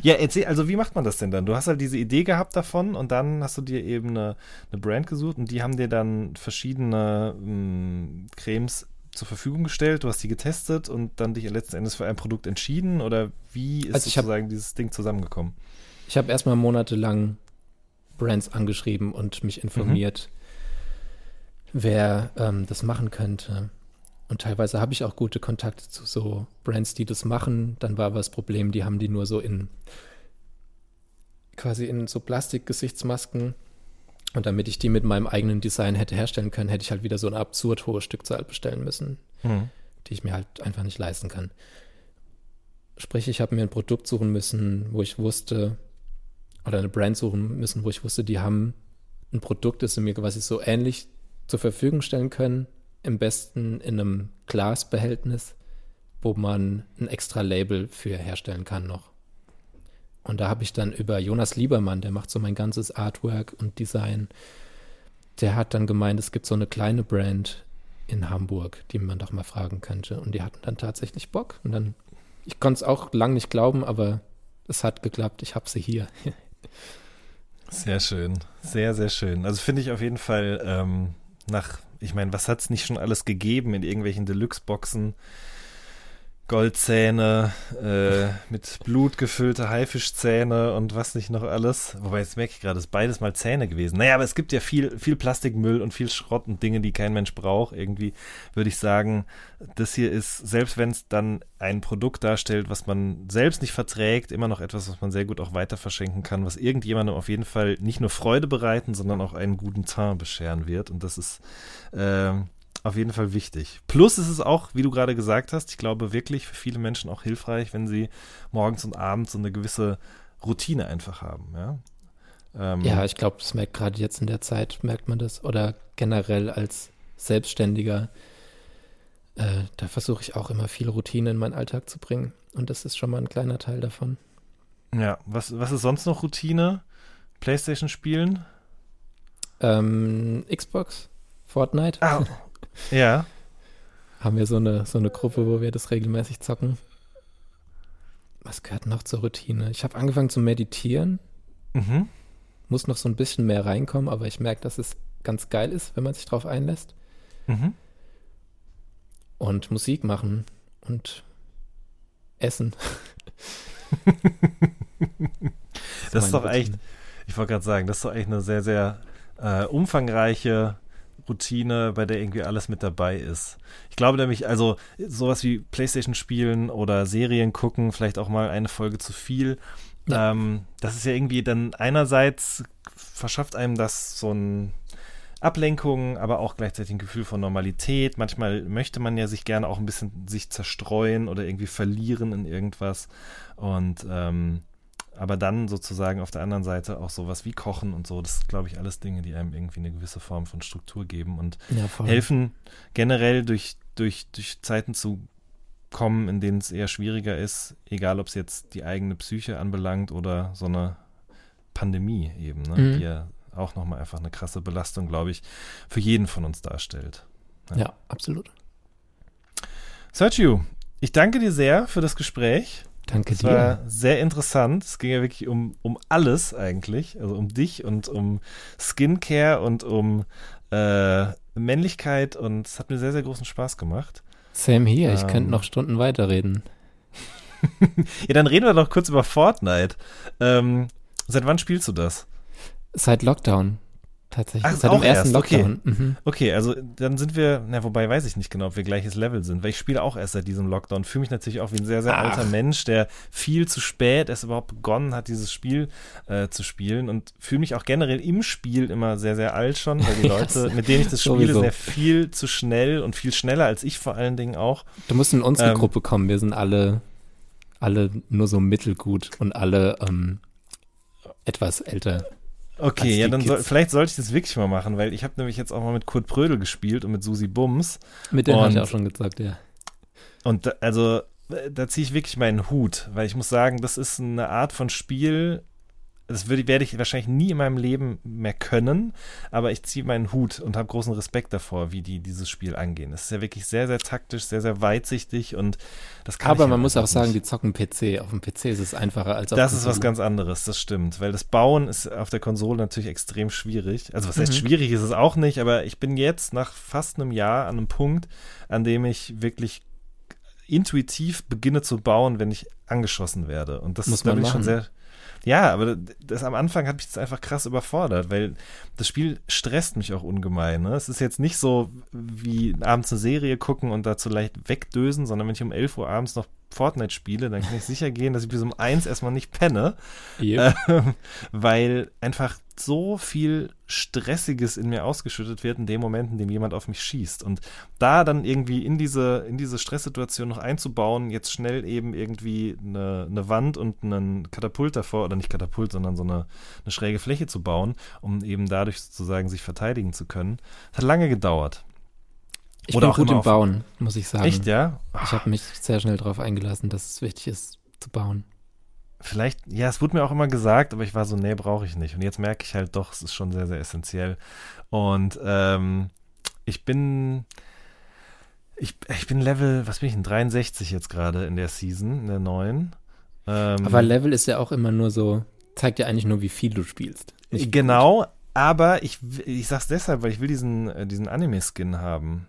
S2: ja, erzähl, also wie macht man das denn dann? Du hast halt diese Idee gehabt davon und dann hast du dir eben eine, eine Brand gesucht und die haben dir dann verschiedene mh, hm, Cremes zur Verfügung gestellt, du hast die getestet und dann dich letzten Endes für ein Produkt entschieden oder wie ist also sozusagen hab, dieses Ding zusammengekommen?
S3: Ich habe erstmal monatelang Brands angeschrieben und mich informiert, mhm. wer ähm, das machen könnte. Und teilweise habe ich auch gute Kontakte zu so Brands, die das machen. Dann war aber das Problem, die haben die nur so in quasi in so Plastikgesichtsmasken und damit ich die mit meinem eigenen Design hätte herstellen können, hätte ich halt wieder so eine absurd hohe Stückzahl bestellen müssen, mhm. die ich mir halt einfach nicht leisten kann. Sprich, ich habe mir ein Produkt suchen müssen, wo ich wusste, oder eine Brand suchen müssen, wo ich wusste, die haben ein Produkt, das sie mir quasi so ähnlich zur Verfügung stellen können, im besten in einem Glasbehältnis, wo man ein extra Label für herstellen kann noch. Und da habe ich dann über Jonas Liebermann, der macht so mein ganzes Artwork und Design, der hat dann gemeint, es gibt so eine kleine Brand in Hamburg, die man doch mal fragen könnte. Und die hatten dann tatsächlich Bock. Und dann, ich konnte es auch lang nicht glauben, aber es hat geklappt. Ich habe sie hier.
S2: Sehr schön. Sehr, sehr schön. Also finde ich auf jeden Fall ähm, nach, ich meine, was hat es nicht schon alles gegeben in irgendwelchen Deluxe-Boxen? Goldzähne, äh, mit Blut gefüllte Haifischzähne und was nicht noch alles. Wobei, jetzt merke ich gerade, es ist beides mal Zähne gewesen. Naja, aber es gibt ja viel, viel Plastikmüll und viel Schrott und Dinge, die kein Mensch braucht. Irgendwie würde ich sagen, das hier ist, selbst wenn es dann ein Produkt darstellt, was man selbst nicht verträgt, immer noch etwas, was man sehr gut auch weiter verschenken kann, was irgendjemandem auf jeden Fall nicht nur Freude bereiten, sondern auch einen guten Teint bescheren wird. Und das ist, äh, auf jeden Fall wichtig. Plus ist es auch, wie du gerade gesagt hast, ich glaube wirklich für viele Menschen auch hilfreich, wenn sie morgens und abends so eine gewisse Routine einfach haben. Ja,
S3: ähm, ja ich glaube, das merkt gerade jetzt in der Zeit, merkt man das. Oder generell als Selbstständiger, äh, da versuche ich auch immer viel Routine in meinen Alltag zu bringen. Und das ist schon mal ein kleiner Teil davon.
S2: Ja, was, was ist sonst noch Routine? Playstation spielen?
S3: Ähm, Xbox, Fortnite.
S2: Ah, ja.
S3: Haben wir so eine, so eine Gruppe, wo wir das regelmäßig zocken. Was gehört noch zur Routine? Ich habe angefangen zu meditieren. Mhm. Muss noch so ein bisschen mehr reinkommen, aber ich merke, dass es ganz geil ist, wenn man sich drauf einlässt. Mhm. Und Musik machen und essen.
S2: das, das ist doch echt, ich wollte gerade sagen, das ist doch echt eine sehr, sehr äh, umfangreiche Routine, bei der irgendwie alles mit dabei ist. Ich glaube nämlich, also sowas wie Playstation spielen oder Serien gucken, vielleicht auch mal eine Folge zu viel. Ja. Ähm, das ist ja irgendwie dann einerseits verschafft einem das so ein Ablenkung, aber auch gleichzeitig ein Gefühl von Normalität. Manchmal möchte man ja sich gerne auch ein bisschen sich zerstreuen oder irgendwie verlieren in irgendwas. Und ähm, aber dann sozusagen auf der anderen Seite auch sowas wie Kochen und so, das glaube ich, alles Dinge, die einem irgendwie eine gewisse Form von Struktur geben und ja, helfen, generell durch, durch, durch Zeiten zu kommen, in denen es eher schwieriger ist, egal ob es jetzt die eigene Psyche anbelangt oder so eine Pandemie eben, ne, mhm. die ja auch nochmal einfach eine krasse Belastung, glaube ich, für jeden von uns darstellt.
S3: Ja, ja absolut.
S2: Sergio, ich danke dir sehr für das Gespräch.
S3: Danke
S2: das
S3: dir.
S2: war sehr interessant. Es ging ja wirklich um, um alles eigentlich. Also um dich und um Skincare und um äh, Männlichkeit. Und es hat mir sehr, sehr großen Spaß gemacht.
S3: Same hier. Ich könnte ähm. noch Stunden weiterreden.
S2: ja, dann reden wir doch kurz über Fortnite. Ähm, seit wann spielst du das?
S3: Seit Lockdown tatsächlich.
S2: Ach, Seit dem ersten erst. Lockdown. Okay. Mhm. okay, also dann sind wir, na wobei weiß ich nicht genau, ob wir gleiches Level sind, weil ich spiele auch erst seit diesem Lockdown. Fühle mich natürlich auch wie ein sehr, sehr Ach. alter Mensch, der viel zu spät erst überhaupt begonnen hat, dieses Spiel äh, zu spielen und fühle mich auch generell im Spiel immer sehr, sehr alt schon, weil die Leute, mit denen ich das spiele, sehr viel zu schnell und viel schneller als ich vor allen Dingen auch.
S3: Du musst in unsere ähm, Gruppe kommen, wir sind alle, alle nur so mittelgut und alle ähm, etwas älter.
S2: Okay, ja, dann soll, vielleicht sollte ich das wirklich mal machen, weil ich habe nämlich jetzt auch mal mit Kurt Prödel gespielt und mit Susi Bums.
S3: Mit denen habe ich auch schon gesagt, ja.
S2: Und da, also da ziehe ich wirklich meinen Hut, weil ich muss sagen, das ist eine Art von Spiel, das würde, werde ich wahrscheinlich nie in meinem Leben mehr können, aber ich ziehe meinen Hut und habe großen Respekt davor, wie die dieses Spiel angehen. Es ist ja wirklich sehr, sehr taktisch, sehr, sehr weitsichtig und das kann
S3: Aber man muss auch sagen, nicht. die zocken PC. Auf dem PC ist es einfacher als auf
S2: Das ist was ganz anderes, das stimmt, weil das Bauen ist auf der Konsole natürlich extrem schwierig. Also was heißt mhm. schwierig ist es auch nicht, aber ich bin jetzt nach fast einem Jahr an einem Punkt, an dem ich wirklich intuitiv beginne zu bauen, wenn ich angeschossen werde. Und das
S3: muss man
S2: schon sehr ja, aber das am Anfang hat mich das einfach krass überfordert, weil das Spiel stresst mich auch ungemein. Ne? Es ist jetzt nicht so wie abends eine Serie gucken und dazu leicht wegdösen, sondern wenn ich um 11 Uhr abends noch Fortnite spiele, dann kann ich sicher gehen, dass ich bis um eins erstmal nicht penne, yep. äh, weil einfach so viel Stressiges in mir ausgeschüttet wird in dem Moment, in dem jemand auf mich schießt. Und da dann irgendwie in diese, in diese Stresssituation noch einzubauen, jetzt schnell eben irgendwie eine, eine Wand und einen Katapult davor, oder nicht Katapult, sondern so eine, eine schräge Fläche zu bauen, um eben dadurch sozusagen sich verteidigen zu können, das hat lange gedauert.
S3: Ich Oder bin gut im Bauen, muss ich sagen.
S2: Echt, ja?
S3: Ich habe mich sehr schnell darauf eingelassen, dass es wichtig ist, zu bauen.
S2: Vielleicht, ja, es wurde mir auch immer gesagt, aber ich war so, nee, brauche ich nicht. Und jetzt merke ich halt doch, es ist schon sehr, sehr essentiell. Und ähm, ich bin, ich, ich bin Level, was bin ich denn, 63 jetzt gerade in der Season, in der neuen.
S3: Ähm, aber Level ist ja auch immer nur so, zeigt ja eigentlich nur, wie viel du spielst. nicht
S2: genau, aber ich, ich sag's deshalb, weil ich will diesen, äh, diesen Anime-Skin haben.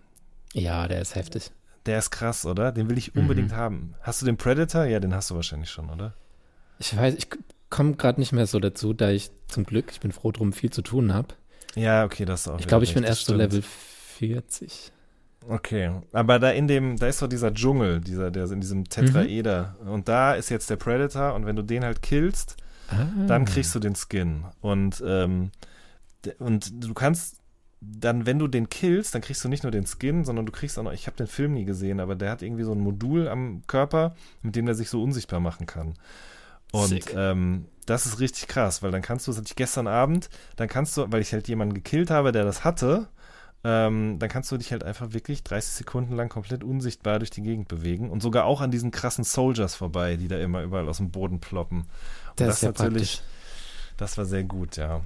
S3: gut. Ja, der ist heftig.
S2: Der ist krass, oder? Den will ich
S3: Mhm.
S2: unbedingt haben. Hast du den Predator? Ja, den hast du wahrscheinlich schon, oder?
S3: Ich weiß, ich komme gerade nicht mehr so dazu, da ich zum Glück, ich bin froh drum, viel zu tun habe.
S2: Ja, okay, das auch.
S3: Ich glaube, ich bin erst so
S2: stimmt.
S3: Level 40.
S2: Okay, aber da in dem, da ist doch dieser Dschungel, dieser, der ist in diesem Tetraeder. Und da ist jetzt der Predator und wenn du den halt killst,
S3: Ah.
S2: dann kriegst du den Skin. Und, ähm, und du kannst dann, wenn du den killst, dann kriegst du nicht nur den Skin, sondern du kriegst auch noch, ich habe den Film nie gesehen, aber der hat irgendwie so ein Modul am Körper, mit dem der sich so unsichtbar machen kann. Und ähm, das ist richtig krass, weil dann kannst du, das hatte ich gestern Abend, dann kannst du, weil ich halt jemanden gekillt habe, der das hatte, ähm, dann kannst du dich halt einfach wirklich 30 Sekunden lang komplett unsichtbar durch die Gegend bewegen und sogar auch an diesen krassen Soldiers vorbei, die da immer überall aus dem Boden ploppen. Und
S3: Das ist ja
S2: natürlich,
S3: praktisch.
S2: das war sehr gut, ja.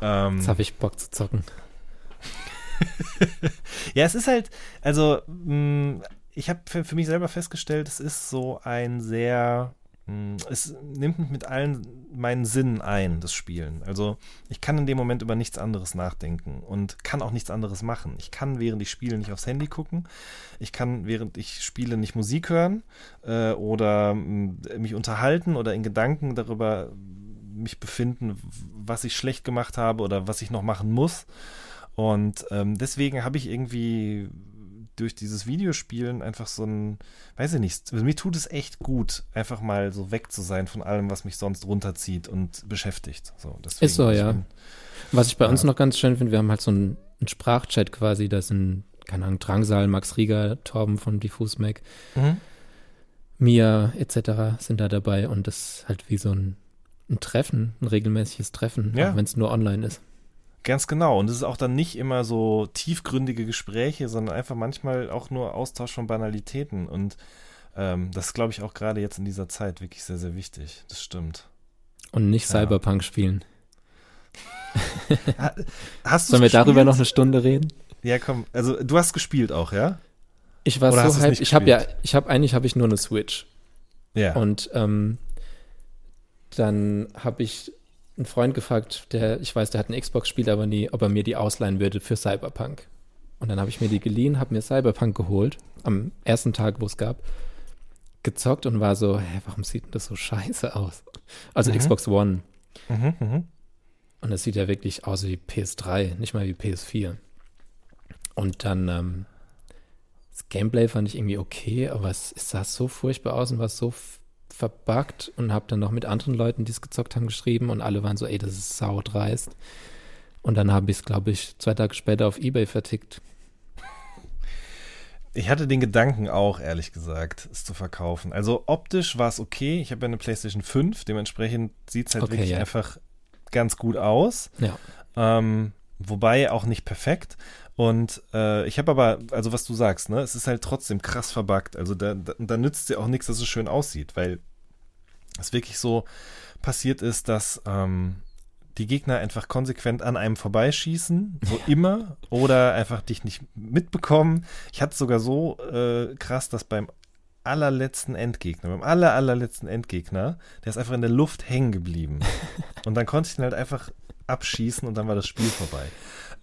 S2: Ähm,
S3: Jetzt habe ich Bock zu zocken.
S2: ja, es ist halt, also mh, ich habe für, für mich selber festgestellt, es ist so ein sehr, es nimmt mich mit allen meinen Sinnen ein, das Spielen. Also ich kann in dem Moment über nichts anderes nachdenken und kann auch nichts anderes machen. Ich kann während ich spiele nicht aufs Handy gucken. Ich kann während ich spiele nicht Musik hören äh, oder mh, mich unterhalten oder in Gedanken darüber mich befinden, was ich schlecht gemacht habe oder was ich noch machen muss. Und ähm, deswegen habe ich irgendwie durch dieses Videospielen einfach so ein, weiß ich nicht, also mir tut es echt gut, einfach mal so weg zu sein von allem, was mich sonst runterzieht und beschäftigt. So, deswegen,
S3: Ist so, ja.
S2: bin-
S3: Was ich bei
S2: Ja.
S3: uns noch ganz schön finde, wir haben halt so einen, einen Sprachchat quasi, da sind, keine Ahnung, Drangsal, Max Rieger, Torben von Diffus Mac,
S2: Mhm.
S3: Mia etc. sind da dabei und das ist halt wie so ein, ein Treffen, ein regelmäßiges Treffen,
S2: Ja.
S3: auch wenn es nur online ist.
S2: Ganz genau. Und es ist auch dann nicht immer so tiefgründige Gespräche, sondern einfach manchmal auch nur Austausch von Banalitäten. Und ähm, das ist, glaube ich, auch gerade jetzt in dieser Zeit wirklich sehr, sehr wichtig. Das stimmt.
S3: Und nicht
S2: Ja.
S3: Cyberpunk spielen.
S2: Hast du
S3: Sollen wir darüber noch eine Stunde reden?
S2: Ja, komm. Also, du hast gespielt auch, ja?
S3: Ich war
S2: Oder
S3: so
S2: nicht
S3: Ich habe ja,
S2: gespielt?
S3: ich habe eigentlich habe ich nur eine Switch.
S2: Ja.
S3: Und ähm, dann habe ich einen Freund gefragt, der, ich weiß, der hat ein Xbox, spielt aber nie, ob er mir die ausleihen würde für Cyberpunk. Und dann habe ich mir die geliehen, habe mir Cyberpunk geholt, am ersten Tag, wo es gab, gezockt und war so, hä, warum sieht denn das so scheiße aus? Also
S2: Mhm.
S3: Xbox One.
S2: mhm, mhm.
S3: Und das sieht ja wirklich aus wie PS3, nicht mal wie PS4. Und dann, ähm, das Gameplay fand ich irgendwie okay, aber es, es sah so furchtbar aus und war so verbuggt und habe dann noch mit anderen Leuten, die es gezockt haben, geschrieben und alle waren so, ey, das ist saudreist. Und dann habe ich es, glaube ich, zwei Tage später auf Ebay vertickt.
S2: Ich hatte den Gedanken auch, ehrlich gesagt, es zu verkaufen. Also optisch war es okay. Ich habe ja eine PlayStation 5, dementsprechend sieht es halt
S3: Okay,
S2: wirklich
S3: ja.
S2: einfach ganz gut aus.
S3: Ja.
S2: Ähm, wobei auch nicht perfekt. Und äh, ich habe aber, also was du sagst, ne, es ist halt trotzdem krass verbuggt. Also da, da, da nützt dir auch nichts, dass es schön aussieht, weil es wirklich so passiert ist, dass ähm, die Gegner einfach konsequent an einem vorbeischießen, so immer, oder einfach dich nicht mitbekommen. Ich hatte sogar so äh, krass, dass beim allerletzten Endgegner, beim aller, allerletzten Endgegner, der ist einfach in der Luft hängen geblieben. Und dann konnte ich ihn halt einfach abschießen und dann war das Spiel vorbei.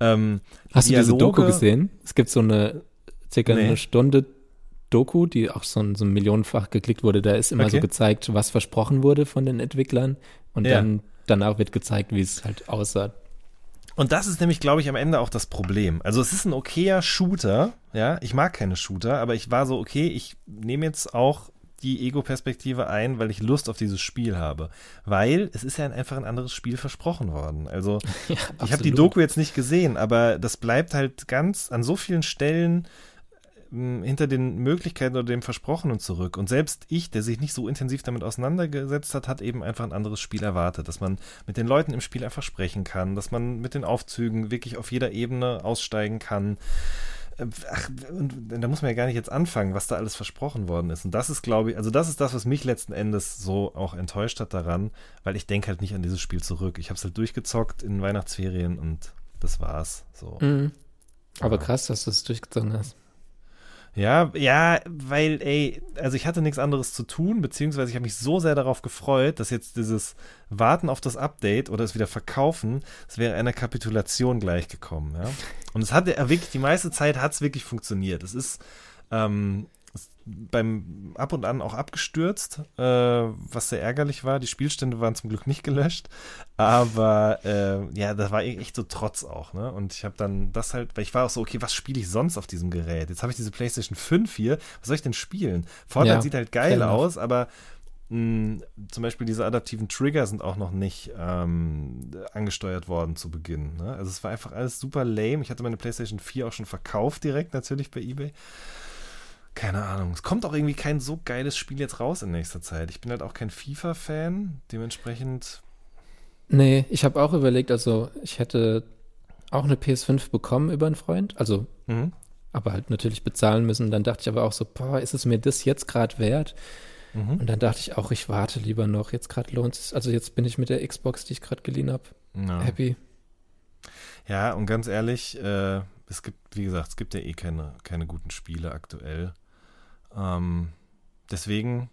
S2: Ähm,
S3: Hast du diese
S2: Dialoge-
S3: Doku gesehen? Es gibt so eine circa
S2: Nee.
S3: eine Stunde Doku, die auch so, ein- so millionenfach geklickt wurde. Da ist immer so
S2: Okay.
S3: gezeigt, was versprochen wurde von den Entwicklern und
S2: Ja.
S3: dann danach wird gezeigt, wie es halt aussah.
S2: Und das ist nämlich, glaube ich, am Ende auch das Problem. Also es ist ein okayer Shooter, ja, ich mag keine Shooter, aber ich war so, okay, ich nehme jetzt auch die Ego-Perspektive ein, weil ich Lust auf dieses Spiel habe. Weil es ist ja einfach ein anderes Spiel versprochen worden. Also
S3: Ja,
S2: ich habe die Doku jetzt nicht gesehen, aber das bleibt halt ganz an so vielen Stellen ähm, hinter den Möglichkeiten oder dem Versprochenen zurück. Und selbst ich, der sich nicht so intensiv damit auseinandergesetzt hat, hat eben einfach ein anderes Spiel erwartet, dass man mit den Leuten im Spiel einfach sprechen kann, dass man mit den Aufzügen wirklich auf jeder Ebene aussteigen kann. Äh, Ach, und da muss man ja gar nicht jetzt anfangen, was da alles versprochen worden ist. Und das ist, glaube ich, also das ist das, was mich letzten Endes so auch enttäuscht hat daran, weil ich denke halt nicht an dieses Spiel zurück. Ich habe es halt durchgezockt in Weihnachtsferien und das war's. So.
S3: Mhm. Aber
S2: Ja.
S3: krass, dass du es durchgezogen hast.
S2: Ja, ja, weil, ey, also ich hatte nichts anderes zu tun, beziehungsweise ich habe mich so sehr darauf gefreut, dass jetzt dieses Warten auf das Update oder es wieder verkaufen, es wäre einer Kapitulation gleichgekommen, ja. Und es hat wirklich, die meiste Zeit hat es wirklich funktioniert. Es ist, ähm, beim ab und an auch abgestürzt, äh, was sehr ärgerlich war. Die Spielstände waren zum Glück nicht gelöscht, aber äh, ja, das war e-, echt so Trotz auch, ne? Und ich habe dann das halt, weil ich war auch so, okay, was spiele ich sonst auf diesem Gerät? Jetzt habe ich diese PlayStation 5 hier, was soll ich denn spielen? Fortnite ja, sieht halt geil aus, aber mh, hm, zum Beispiel diese adaptiven Trigger sind auch noch nicht ähm, angesteuert worden zu Beginn. Ne? Also es war einfach alles super lame. Ich hatte meine PlayStation 4 auch schon verkauft direkt natürlich bei eBay keine Ahnung. Es kommt auch irgendwie kein so geiles Spiel jetzt raus in nächster Zeit. Ich bin halt auch kein FIFA-Fan, dementsprechend.
S3: Nee, ich habe auch überlegt, also ich hätte auch eine PS5 bekommen über einen Freund, also mhm. aber halt natürlich bezahlen müssen. Dann dachte ich aber auch so, boah, ist es mir das jetzt gerade wert? Mhm. Und dann dachte ich auch, ich warte lieber noch. Jetzt gerade lohnt es. Also jetzt bin ich mit der Xbox, die ich gerade geliehen habe, no. happy.
S2: Ja, und ganz ehrlich, äh, es gibt, wie gesagt, es gibt ja eh keine, keine guten Spiele aktuell. Ähm, deswegen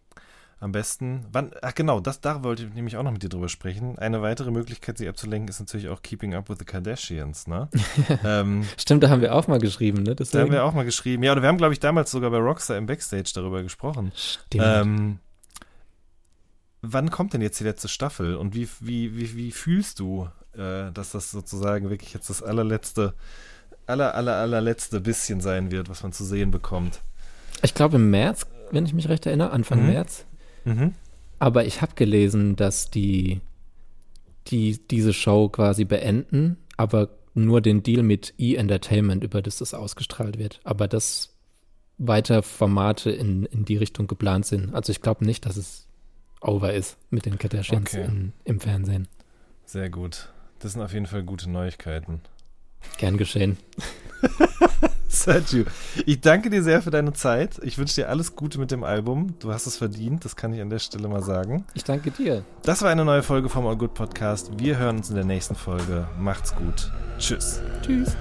S2: am besten, wann, ach genau, das, da wollte ich nämlich auch noch mit dir drüber sprechen. Eine weitere Möglichkeit, sie abzulenken, ist natürlich auch Keeping Up with the Kardashians, ne?
S3: ähm, Stimmt, da haben wir auch mal geschrieben, ne?
S2: Deswegen. Da haben wir auch mal geschrieben. Ja, oder wir haben, glaube ich, damals sogar bei Rockstar im Backstage darüber gesprochen. Stimmt. Ähm, wann kommt denn jetzt die letzte Staffel und wie, wie, wie, wie fühlst du, äh, dass das sozusagen wirklich jetzt das allerletzte, aller, aller, allerletzte bisschen sein wird, was man zu sehen bekommt?
S3: Ich glaube im März, wenn ich mich recht erinnere, Anfang mhm. März. Mhm. Aber ich habe gelesen, dass die, die diese Show quasi beenden, aber nur den Deal mit E-Entertainment, über das das ausgestrahlt wird. Aber dass weiter Formate in, in die Richtung geplant sind. Also ich glaube nicht, dass es over ist mit den Kardashians okay. in, im Fernsehen.
S2: Sehr gut. Das sind auf jeden Fall gute Neuigkeiten.
S3: Gern geschehen.
S2: Sergio, ich danke dir sehr für deine Zeit. Ich wünsche dir alles Gute mit dem Album. Du hast es verdient, das kann ich an der Stelle mal sagen.
S3: Ich danke dir.
S2: Das war eine neue Folge vom All Good Podcast. Wir hören uns in der nächsten Folge. Macht's gut. Tschüss.
S3: Tschüss.